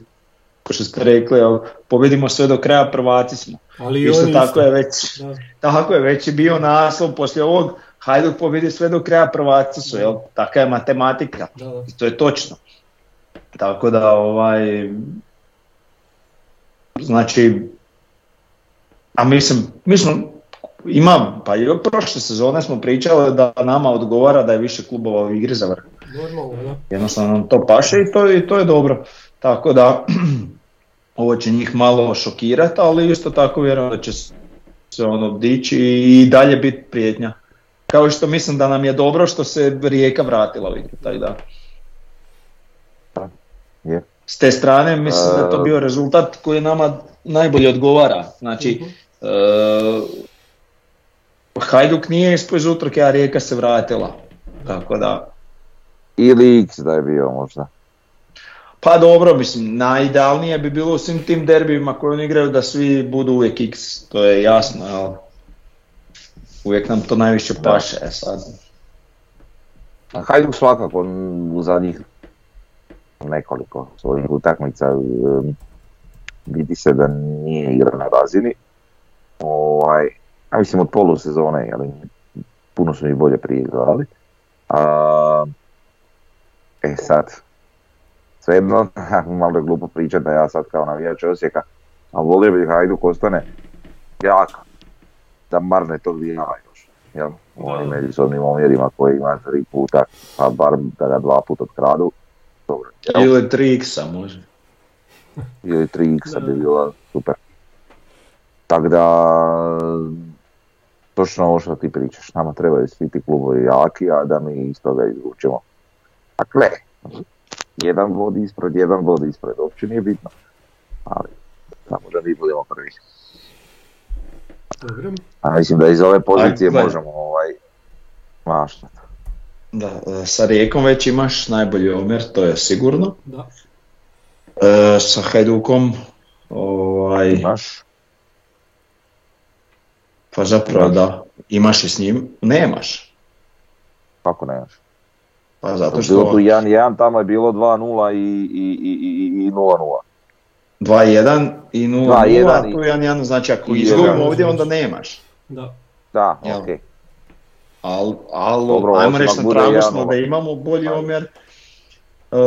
ko što ste rekli, jel, pobjedimo sve do kraja, prvaci smo. Ali isto tako je već, tako je već je bio naslov poslije ovog, Hajduk pobjedi sve do kraja, prvaci su, jel, taka je matematika i to je točno. Tako da, ovaj, znači, a mislim, mi smo, imam, pa i prošle sezone smo pričali da nama odgovara da je više klubova u igri za vrh. Normalno, Jednostavno nam to paše i to, i to je dobro. Tako da, ovo će njih malo šokirati, ali isto tako vjerujem da će se ono dići i dalje biti prijetnja. Kao što mislim da nam je dobro što se Rijeka vratila u igru, tako da. S te strane mislim da je to bio rezultat koji nama najbolje odgovara. Znači, mhm. Uh, Hajduk nije ispod iz utrke, a Rijeka se vratila. Tako da... Ili X da je bio možda. Pa dobro, mislim, najidealnije bi bilo u svim tim derbima koji oni igraju da svi budu uvijek X, to je jasno, jel? Uvijek nam to najviše paše, e sad. Hajduk svakako u zadnjih nekoliko svojih utakmica vidi se da nije igra na razini ovaj, a mislim od polusezone, ali puno su mi bolje prije igrali. A, e sad, svejedno, malo je glupo pričati da ja sad kao navijač Osijeka, a volio bih Hajduk ostane jak, da marne to vijela još. Jel? Oni međusobnim omjerima koji ima tri puta, pa bar da ga dva puta odkradu. Dobro. Ili 3x može. Ili 3x bi bilo super. Tako da, točno ovo što ti pričaš, nama trebaju svi ti klubovi jaki, a da mi iz toga izvučemo. Dakle, jedan bod ispred, jedan bod ispred, uopće nije bitno. Ali, samo da mi budemo prvi. Dobro. A mislim da iz ove pozicije možemo ovaj, maštati. Da, e, sa Rijekom već imaš najbolji omjer, to je sigurno. Da. E, sa Hajdukom ovaj, imaš pa zapravo da. Imaš i s njim? Nemaš. Kako nemaš? Pa zato što... Bilo tu 1-1, tamo je bilo 2-0 i, i, i, i 0-0. 2-1 i 0-0, a tu 1-1, znači ako izgubimo ovdje onda nemaš. Da. Da, okej. Okay. Al, al, Dobro, ajmo reći na tragu smo da imamo bolji omjer, e,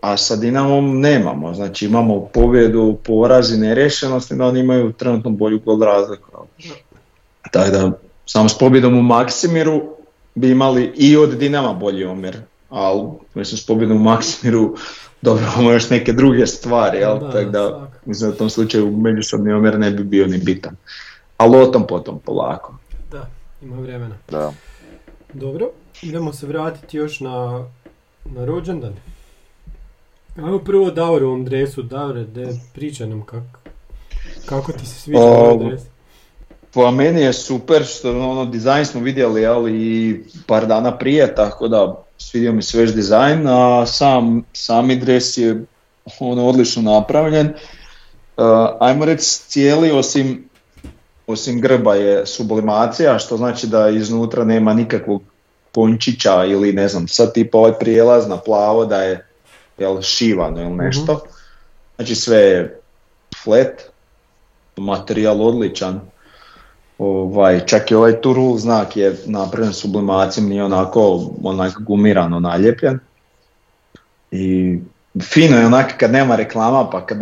a sa Dinamom nemamo. Znači imamo pobjedu, poraz i nerešenost, no oni imaju trenutno bolju gol razliku. Tako da, samo s pobjedom u Maksimiru bi imali i od Dinama bolji omjer, ali mislim s pobjedom u Maksimiru dobivamo još neke druge stvari, jel? Da, tako da mislim da u tom slučaju međusobni omjer ne bi bio ni bitan. Ali o tom potom polako. Ima vremena. Da. Dobro, idemo se vratiti još na, na rođendan. Ajmo prvo Davorovom dresu. Davore, de, pričaj nam kako, kako ti se sviđa O, ovaj dres. Po meni je super što ono dizajn smo vidjeli ali i par dana prije, tako da svidio mi se već dizajn, a sam, sami dres je ono odlično napravljen. Uh, ajmo reći cijeli osim, osim grba je sublimacija, što znači da iznutra nema nikakvog končića ili ne znam, sad tipa ovaj prijelaz na plavo da je jel, šivano ili nešto. Znači sve je flat, materijal odličan. Ovaj, čak i ovaj turul znak je napravljen sublimacijom, nije onako onak gumirano naljepljen. I fino je onak kad nema reklama pa kad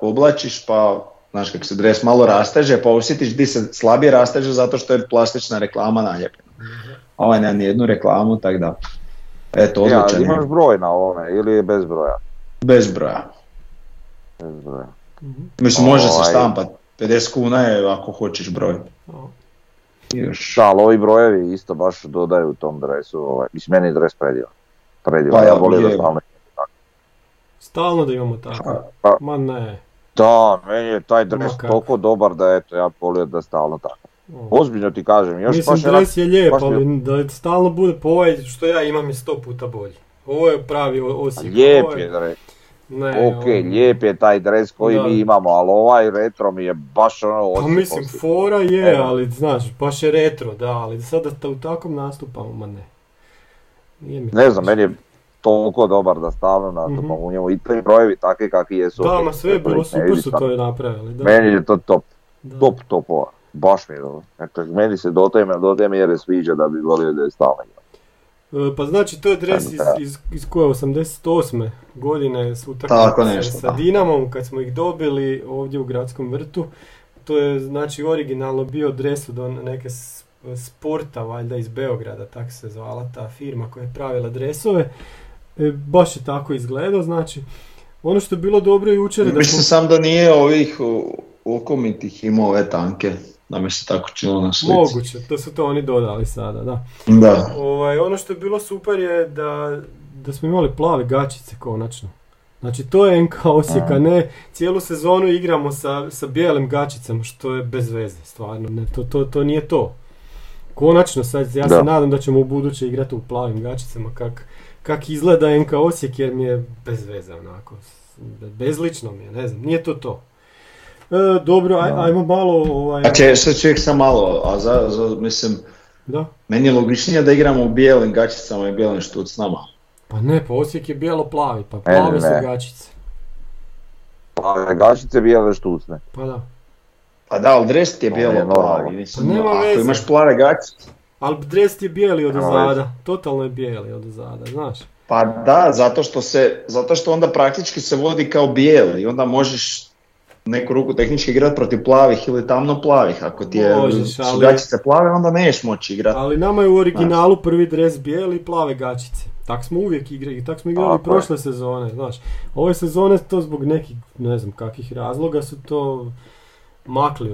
oblačiš pa znaš kako se dres malo rasteže pa osjetiš di se slabije rasteže zato što je plastična reklama naljepljena. A ovaj nema nijednu reklamu, tako da eto Ja, odličan je, imaš broj na ovome ili je bez broja? bez broja. Bez broja. Mislim može se Ovaj. štampat, 50 kuna je ako hoćeš broj. Još. Da, ali ovi brojevi isto baš dodaju tom dresu. Ovaj. Mislim, meni je dres predivan. Predivan, Pa ja ja, volim da je. stalno. Stalno da imamo tako. Pa, Ma ne. Da, meni je taj dres kako. toliko dobar da eto, ja volio da stalno tako. Ozbiljno ti kažem, još Mislim, baš dres je lijep, mi- ali da stalno bude po ovaj što ja imam je sto puta bolji. Ovo je pravi o- osjek. Lijep je dres, Ne, ok, ovo- lijep je taj dres koji Da. mi imamo, ali ovaj retro mi je baš ono Pa osjek, mislim, osjek. fora je, Evo. ali znaš, baš je retro, da, ali sada u takvom nastupamo, ma ne. Nije mi Ne znam, meni je toliko dobar da stalno nastupam Mhm. u njemu i ti brojevi takvi kakvi jesu. Da, ma sve je bilo super su to je napravili, da. Meni je to top, da. top topova. Baš mi je dobro. Eto, meni se do te, do te mjere sviđa da bi volio da je stalno. E, Pa znači to je dres iz, iz, iz koje 88. godine su Tako utakmice nešto, sa da. Dinamom kad smo ih dobili ovdje u gradskom vrtu. To je znači originalno bio dres od neke s- sporta valjda iz Beograda, tako se zvala ta firma koja je pravila dresove. E, baš je tako izgledao, znači ono što je bilo dobro jučer da Mislim sam da nije ovih okomitih imao ove tanke, da mi se tako činilo na slici. Moguće, to su to oni dodali sada, da. Da. Ovaj, ono što je bilo super je da, da smo imali plave gačice konačno. Znači to je NK Osijek, a ne cijelu sezonu igramo sa, sa bijelim gačicama, što je bez veze, stvarno. Ne, to, to, to nije to. Konačno, sad ja Da. se nadam da ćemo u buduće igrati u plavim gačicama kak, kak izgleda NK Osijek jer mi je bez veze onako. Bezlično mi je, ne znam, nije to to. E, dobro, aj, ajmo malo ovaj... A če, sad čovjek sam malo, a za, za, mislim, Da. meni je logičnije da igramo u bijelim gačicama i bijelim štucnama. Pa ne, pa Osijek je bijelo-plavi, pa plave su ne. gačice. Pa gačice bijele štucne. Pa da. Pa da, ali dres ti je To je bijelo normalno. plavi. Mislim, Pa nema ako veze. imaš plave gačice, Ali dres ti je bijeli od ozada, totalno je bijeli od ozada, znaš. pa da, zato što, se, zato što onda praktički se vodi kao bijeli i onda možeš neku ruku tehnički igrati protiv plavih ili tamno plavih. Ako ti je, Možeš, su ali- gačice plave, onda neš moći igrati. Ali nama je u originalu prvi dres bijeli i plave gačice. Tak smo uvijek igrali, tak smo igrali je. prošle sezone, znaš. Ove sezone to zbog nekih, ne znam kakvih razloga su to makli,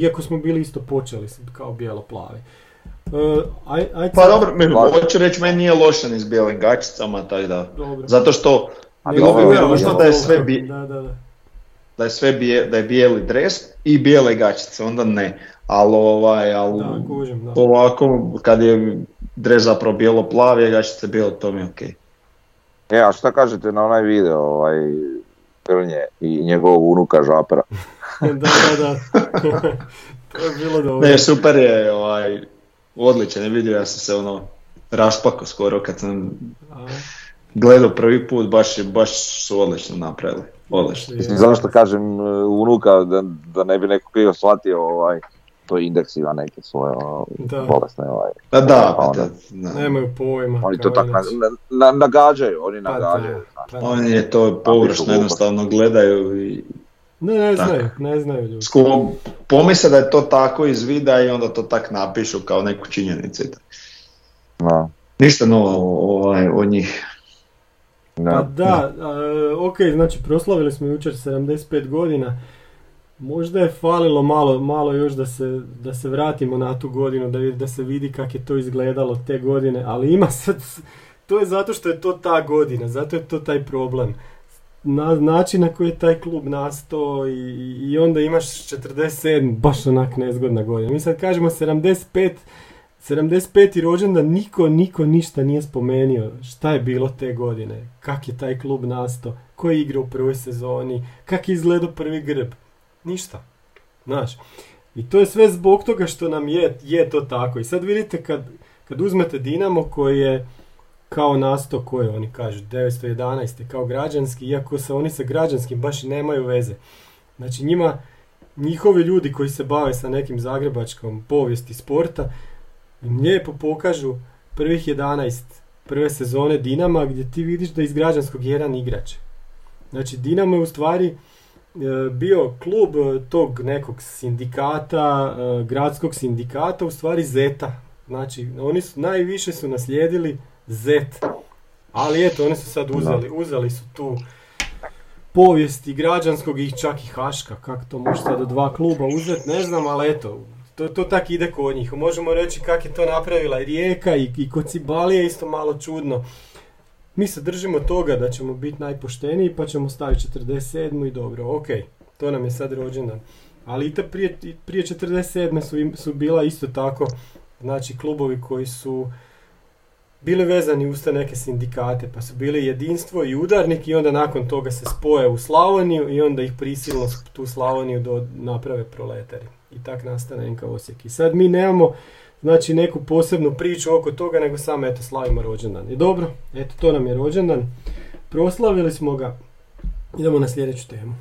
iako smo bili isto počeli kao bijelo-plavi. E, aj, aj Pa sad- dobro, Važno. hoću reći, meni nije loše ni s bijelim gačicama, tako da. Dobro. Zato što ne, nužno ne, da je sve bi- Da, da, da. da je sve bije, da je bijeli dres i bijele gačice, onda ne. Ali ovaj, ali Da, kužim, da. ovako kad je dres zapravo bijelo plavi, a gačice bijelo, to mi je okej. E, a šta kažete na onaj video, ovaj, Grnje i njegovog unuka Žapera? da, da, da. to je bilo dobro. Ne, super je, ovaj, odličan je vidio, ja sam se ono raspako skoro kad sam gledao prvi put, baš, je, baš su odlično napravili. Odlično. Mislim, zašto kažem e, unuka, da, da ne bi neko krivo shvatio, ovaj, to indeks ima neke svoje ono, Da. bolesne ovaj. Pa da, Pa pa onda- da, da. Nemaju pojma. Oni to tako na, na- na- nagađaju, oni Pa da, nagađaju. znaš. pa da. Oni je to površno jednostavno gledaju i Ne, ne Tako. znaju, ne znaju ljudi. sko- pomisle da je to tako iz videa i onda to tak napišu kao neku činjenicu. Da, Ništa novo ovaj, od njih. da. Pa da, a, ok, znači proslavili smo jučer 75 godina. Možda je falilo malo, malo još da se, da se vratimo na tu godinu, da, vidi- da se vidi kak je to izgledalo te godine, ali ima sad, to je zato što je to ta godina, zato je to taj problem. Na, način na koji je taj klub nastao i, i onda imaš 47, baš onak nezgodna godina. Mi sad kažemo 75, 75. rođendan, niko, niko ništa nije spomenio šta je bilo te godine, kak je taj klub nastao, ko je igrao u prvoj sezoni, kak je izgledao prvi grb. Ništa. Znaš. I to je sve zbog toga što nam je, je to tako. I sad vidite kad, kad uzmete Dinamo koji je kao nastao, koje oni kažu, 911. kao građanski, iako se oni sa građanskim baš nemaju veze. Znači njima, njihovi ljudi koji se bave sa nekim zagrebačkom povijesti sporta, im lijepo pokažu prvih 11 prve sezone Dinama gdje ti vidiš da je iz građanskog jedan igrač. Znači Dinamo je u stvari e, bio klub e, tog nekog sindikata, e, gradskog sindikata, u stvari Zeta. Znači oni su najviše su naslijedili Zet. Ali eto, oni su sad uzeli, uzeli su tu povijesti građanskog i čak i Haška, kako to može sad od dva kluba uzeti, ne znam, ali eto, to, to tak ide kod njih. Možemo reći kak je to napravila i Rijeka i, i kod Cibalije isto malo čudno. Mi se držimo toga da ćemo biti najpošteniji pa ćemo staviti 47. i dobro, ok, to nam je sad rođendan. Ali i prije, prije 47. su, im- su bila isto tako, znači klubovi koji su bili vezani uz te neke sindikate, pa su bili jedinstvo i udarnik i onda nakon toga se spoje u Slavoniju i onda ih prisilno tu Slavoniju do, naprave proletari. I tak nastane NK Osijek. I sad mi nemamo znači neku posebnu priču oko toga, nego samo eto slavimo rođendan. I dobro, eto to nam je rođendan. Proslavili smo ga. Idemo na sljedeću temu.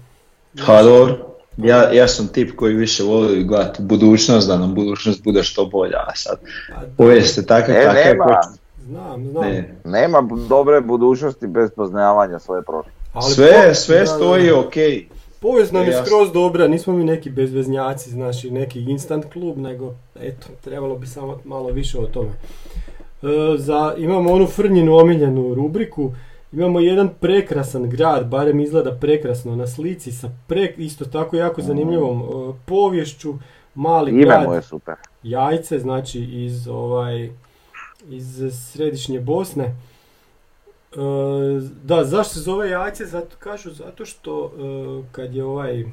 Ha dobro, ja, ja sam tip koji više voli gledati budućnost, da nam budućnost bude što bolja, a sad Pa povijest je takva E, Znam, znam. ne. Nema dobre budućnosti bez poznavanja svoje prošlosti. Sve, po- sve da, stoji da. ok. Povijest nam je Jasno. skroz dobra, nismo mi neki bezveznjaci, znači neki instant klub, nego eto, trebalo bi samo malo više o tome. E, za, imamo onu Frnjinu omiljenu rubriku, imamo jedan prekrasan grad, barem izgleda prekrasno na slici, sa pre, isto tako jako zanimljivom e, povješću, mali Ime grad, mu je super. Jajce, znači iz ovaj iz središnje Bosne. E, da, zašto se zove Jajce? Zato kažu zato što e, kad je ovaj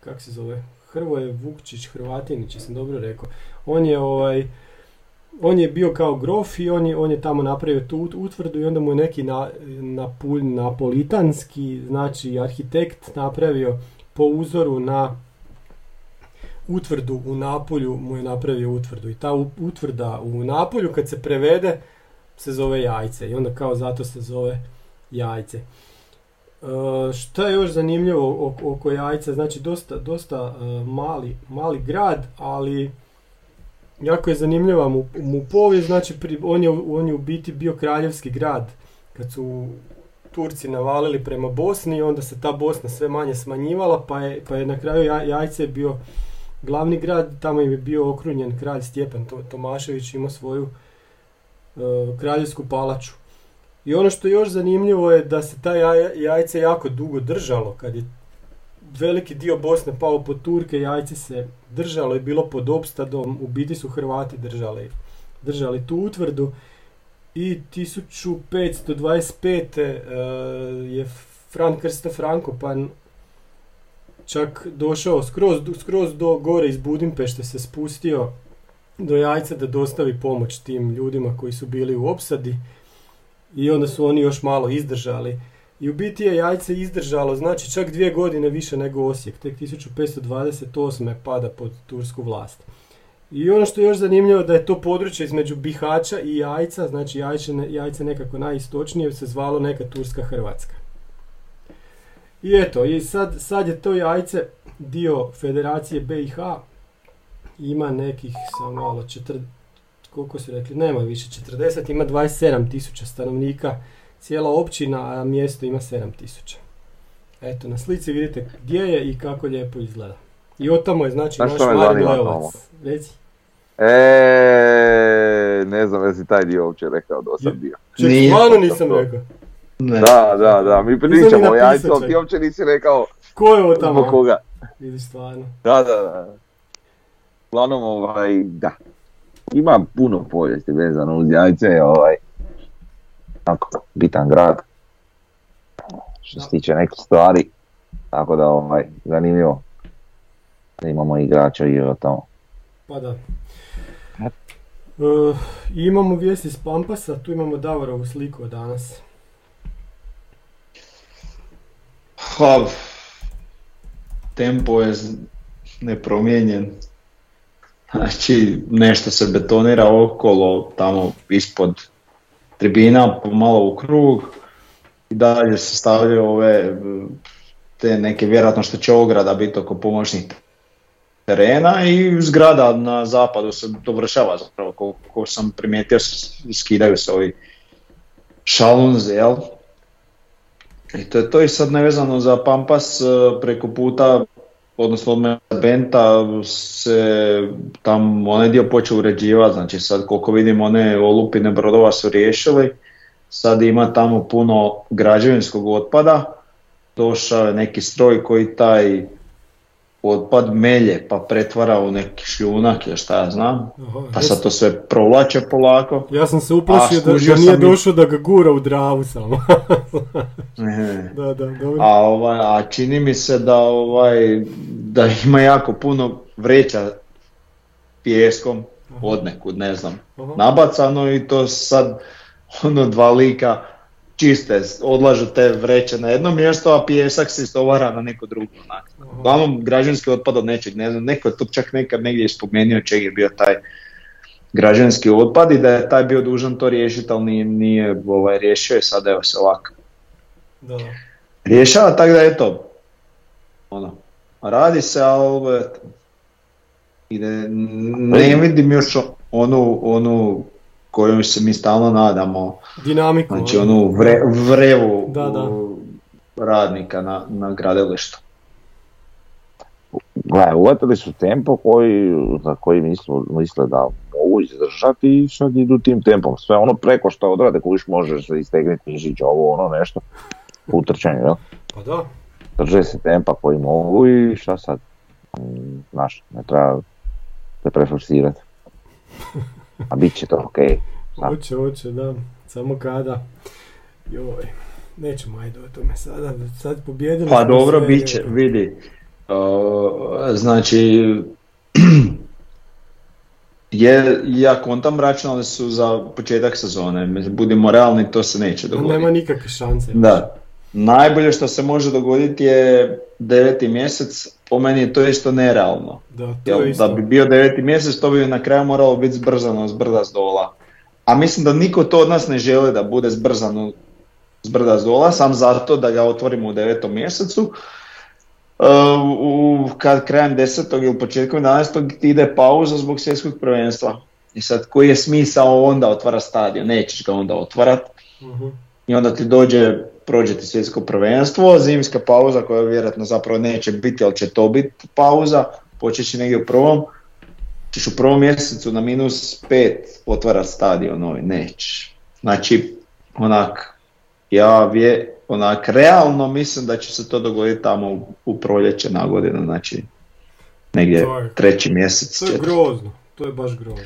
kak se zove Hrvoje Vukčić Hrvatinić, jesam dobro rekao. On je ovaj on je bio kao grof i on je, on je tamo napravio tu ut- utvrdu i onda mu je neki na, napu- napolitanski, znači arhitekt napravio po uzoru na utvrdu u Napolju mu je napravio utvrdu i ta utvrda u Napolju kad se prevede se zove jajce i onda kao zato se zove jajce. E, šta je još zanimljivo oko, jajca? Znači dosta, dosta e, mali, mali grad, ali jako je zanimljiva mu, mu povijest, znači on, je, on je u biti bio kraljevski grad kad su Turci navalili prema Bosni i onda se ta Bosna sve manje smanjivala pa je, pa je na kraju ja, Jajce bio glavni grad, tamo je bio okrunjen kralj Stjepan To- Tomašević, imao svoju e, kraljevsku palaču. I ono što je još zanimljivo je da se ta jaj- jajce jako dugo držalo, kad je veliki dio Bosne pao pod Turke, jajce se držalo i bilo pod opstadom, u biti su Hrvati držali, držali tu utvrdu i 1525. e, je Fran Krsto Frankopan čak došao skroz, skroz do gore iz Budimpešte se spustio do jajca da dostavi pomoć tim ljudima koji su bili u opsadi i onda su oni još malo izdržali. I u biti je jajce izdržalo, znači čak dvije godine više nego Osijek, tek 1528. pada pod tursku vlast. I ono što je još zanimljivo da je to područje između Bihaća i Jajca, znači jajce, jajce nekako najistočnije, se zvalo neka Turska Hrvatska. I eto, i sad, sad je to jajce dio Federacije BiH ima nekih, samo malo, četiri, koliko su rekli, nema više 40, ima 27 tisuća stanovnika, cijela općina, a mjesto ima 7 tisuća. Eto, na slici vidite gdje je i kako lijepo izgleda. I od tamo je znači naš Marin Leovac. Reci. E, ne znam jesi taj dio uopće rekao sad Je- bio. Ček, stvarno nisam rekao. Ne. Da, da, da, mi pričamo, ja napisat to čak. ti uopće nisi rekao Ko je ovo tamo? zbog koga. Vidiš stvarno. Da, da, da. Uglavnom, ovaj, da. Ima puno povijesti vezano uz jajce, ovaj, tako, bitan grad. Što se tiče nekih stvari, tako da, ovaj, zanimljivo. Da imamo igrača i tamo. Pa da. Uh, imamo vijesti iz Pampasa, tu imamo Davorovu sliku danas. Ha, tempo je nepromijenjen. Znači, nešto se betonira okolo, tamo ispod tribina, pomalo u krug. I dalje se stavljaju ove, te neke, vjerojatno što će ograda biti oko pomoćnih terena i zgrada na zapadu se dovršava zapravo, koliko sam primijetio, skidaju se ovi šalunze, jel? I to je to i sad nevezano za Pampas e, preko puta, odnosno od mesta Benta se tam onaj dio počeo uređivati, znači sad koliko vidim one olupine brodova su riješili, sad ima tamo puno građevinskog otpada, došao je neki stroj koji taj otpad melje pa pretvara u neki šljunak ili šta ja znam, Aha, pa jes- sad to sve provlače polako. Ja sam se uplašio da, da nije sam i- došao da ga gura u dravu samo. Da, da, dobro. A, ovaj, a čini mi se da, ovaj, da ima jako puno vreća pijeskom od nekud, ne znam, Aha. nabacano i to sad ono dva lika čiste, odlažu te vreće na jedno mjesto, a pijesak se istovara na neko drugo. Uglavnom građanski otpad od nečeg, ne znam, neko je to čak nekad negdje spomenuo čeg je bio taj građanski otpad i da je taj bio dužan to riješiti, ali nije, nije ovaj, riješio i sad evo se ovako Da, da. rješava, tako da eto, ono, radi se, ali ide, ne vidim još onu, onu koju se mi stalno nadamo, Dinamiku. znači ono. onu vre, vrevu Da, da. radnika na, na gradilištu. Gledaj, uvatili su tempo koji, za koji misle, misle da mogu izdržati i sad idu tim tempom. Sve ono preko što odrade kojiš možeš se istegnuti mišić, ovo ono nešto u trčanju, jel? Pa da. Drže se tempa koji mogu i šta sad? Mm, Znaš, ne treba se preforsirati. A bit će to okej. Da. Hoće, hoće, da. Samo kada. Joj. Nećemo ajde o tome sada. Sad pobjedili Pa dobro, sve, bit će, vidi, uh, znači, je, ja kontam računali su za početak sezone, budimo realni, to se neće dogoditi. Nema nikakve šanse. Da. Najbolje što se može dogoditi je deveti mjesec, po meni je to isto nerealno. Da, to je isto. da bi bio deveti mjesec, to bi na kraju moralo biti zbrzano s brda s dola. A mislim da niko to od nas ne želi da bude zbrzano s brda s dola, sam zato da ga otvorimo u devetom mjesecu. Uh, u, kad krajem desetog ili početkom 11. ti ide pauza zbog svjetskog prvenstva. I sad koji je smisao onda otvara stadion? Nećeš ga onda otvarat Mhm. i onda ti dođe, prođe ti svjetsko prvenstvo, zimska pauza koja vjerojatno zapravo neće biti, ali će to biti pauza, počet će negdje u prvom, ćeš u prvom mjesecu na minus pet otvarat stadion novi, nećeš. Znači, onak, ja vje, onak, realno mislim da će se to dogoditi tamo u, u proljeće na godinu, znači, negdje To je- treći mjesec. To je grozno. To je baš grozno.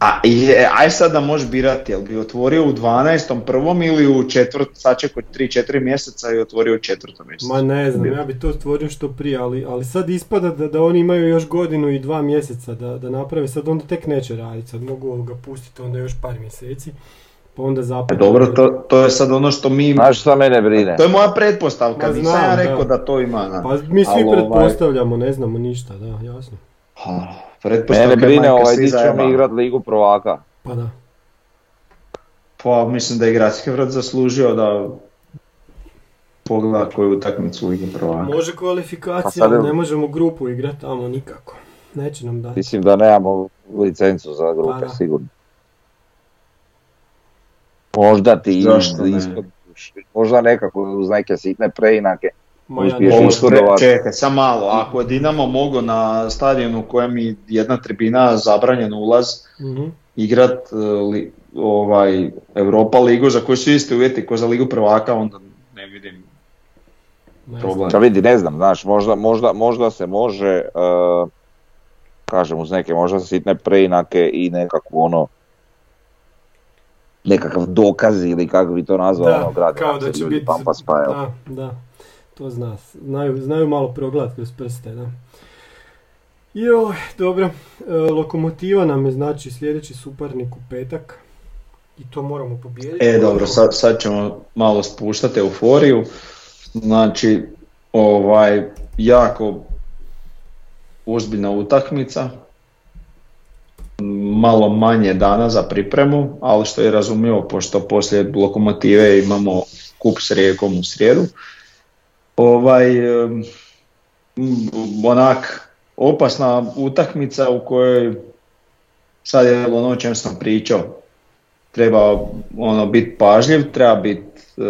A je, aj sad da možeš birati, jel bi otvorio u 12. prvom ili u četvrt, sačekao 3-4 mjeseca i otvorio u četvrtom mjesecu. Ma ne znam, ja bi to stvorio što prije, ali, ali sad ispada da, da oni imaju još godinu i dva mjeseca da, da naprave, sad onda tek neće raditi, sad mogu ga pustiti onda još par mjeseci, pa onda E, zapad. Dobro, to, to je sad ono što mi... Znaš šta mene brine? To je moja pretpostavka, nisam ja rekao da. da. to ima. Na. Pa mi svi ovaj- pretpostavljamo, ne znamo ništa, da, jasno. Ha, Mene brine ovaj di ćemo igrat Ligu prvaka. Pa da. Pa mislim da je Gradski vrat zaslužio da pogleda koju utakmicu u Ligi prvaka. Može Pa kvalifikacija, sad je- ali ne možemo grupu igrati tamo nikako. Neće nam dati. Mislim da nemamo licencu za Pa grupe, da. sigurno. Možda ti Zašto ne? isto- možda nekako uz neke sitne preinake. Čekaj, sam malo, ako je Dinamo mogo na stadionu u kojem je jedna tribina zabranjen ulaz, Mhm. igrat e, li, ovaj, Europa ligu za koju su isti uvjeti ko za ligu prvaka, onda ne vidim Ne problem. Vidi, ne znam, znaš, možda, možda, možda se može, e, kažem uz neke možda sitne preinake i nekakvu ono, nekakav dokaz ili kako bi to nazvao, Da, ono, grad kao da će ljudi biti... Pa evo. Da, da, to zna. Znaju, znaju malo progledat kroz prste, da. Joj, dobro. E, Lokomotiva nam je znači sljedeći suparnik u petak. I to moramo pobijediti. E, dobro, sad, sad ćemo malo spuštati euforiju. Znači, ovaj, jako ozbiljna utakmica. Malo manje dana za pripremu, ali što je razumljivo, pošto poslije lokomotive imamo kup s rijekom u srijedu. Ovaj, onak, opasna utakmica u kojoj, sad je ono o čem sam pričao, treba ono biti pažljiv, treba biti e,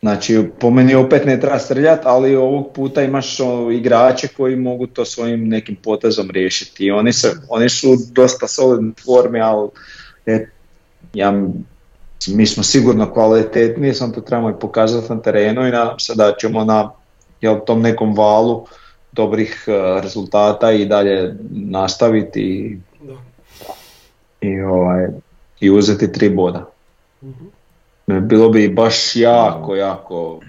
znači po meni opet ne treba srljati, ali ovog puta imaš ono, igrače koji mogu to svojim nekim potezom riješiti. Oni, se, oni su dosta solidni formi, ali e, ja, mi smo sigurno kvalitetniji, samo to trebamo i pokazati na terenu i nadam se da ćemo na jel, tom nekom valu dobrih e, rezultata i dalje nastaviti i Da. i, ovaj, i uzeti tri boda. Mhm. Bilo bi baš jako, jako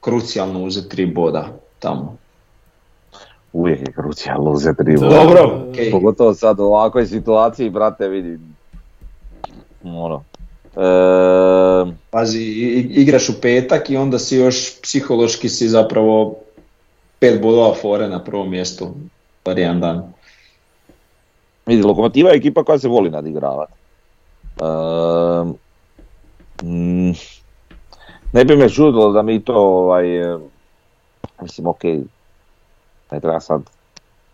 krucijalno uzeti tri boda tamo. Uvijek je krucijalno uzeti ribu. Da. Dobro, okej. Pogotovo sad u ovakvoj situaciji, brate, vidi. Ono. E, Pazi, igraš u petak i onda si još psihološki si zapravo pet bodova fore na prvom mjestu. Bar jedan dan. vidi, Lokomotiva je ekipa koja se voli nadigravati. E, mm, ne bi me čudilo da mi to, ovaj, mislim, ok, ne treba sad,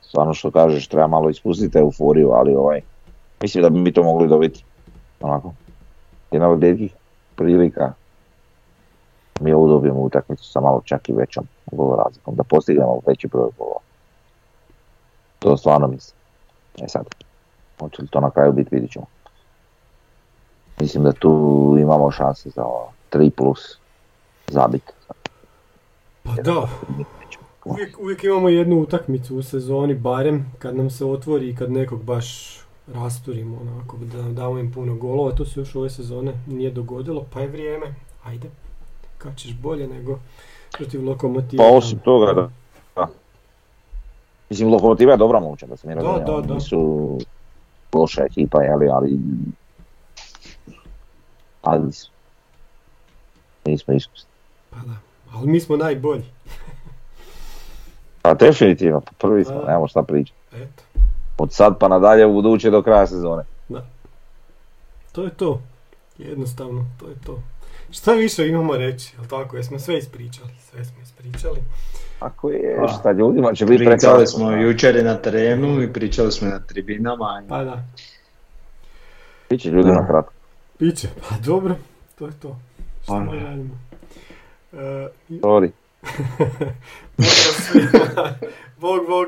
stvarno što kažeš, treba malo ispustiti euforiju, ali ovaj, mislim da bi mi to mogli dobiti. Onako, jedna od rijetkih prilika mi ovu dobijemo utakmicu sa malo čak i većom gol razlikom, da postignemo veći broj golova. To stvarno mislim. E sad, hoće li to na kraju biti, vidit ćemo. Mislim da tu imamo šanse za 3 plus zabit. Pa da, uvijek, uvijek imamo jednu utakmicu u sezoni, barem kad nam se otvori i kad nekog baš rasturimo, onako, da damo im puno golova, to se još ove sezone nije dogodilo, pa je vrijeme, ajde, kad ćeš bolje nego protiv lokomotiva. Pa osim toga da, da. Mislim, Lokomotiva je dobra momčad, da se mi Da, razumijemo. da, da. Nisu loša ekipa, jeli, ali... Ali nisu. Nismo iskusni. Pa da, ali mi smo najbolji, Pa definitivno, prvi smo, Da. nemamo šta pričati. eto, Od sad pa nadalje u buduće do kraja sezone. to je to, jednostavno, to je to. Šta više imamo reći, jel tako, jesmo sve ispričali, sve smo ispričali. Ako je, Pa, šta ljudima će biti Pričali prekratko. smo jučer i na terenu i pričali smo i na tribinama. Pa da, Biće ljudima Da. kratko. piće, pa dobro, to je to. Šta Pa. mi radimo? E, i- Sorry. Bog, bog.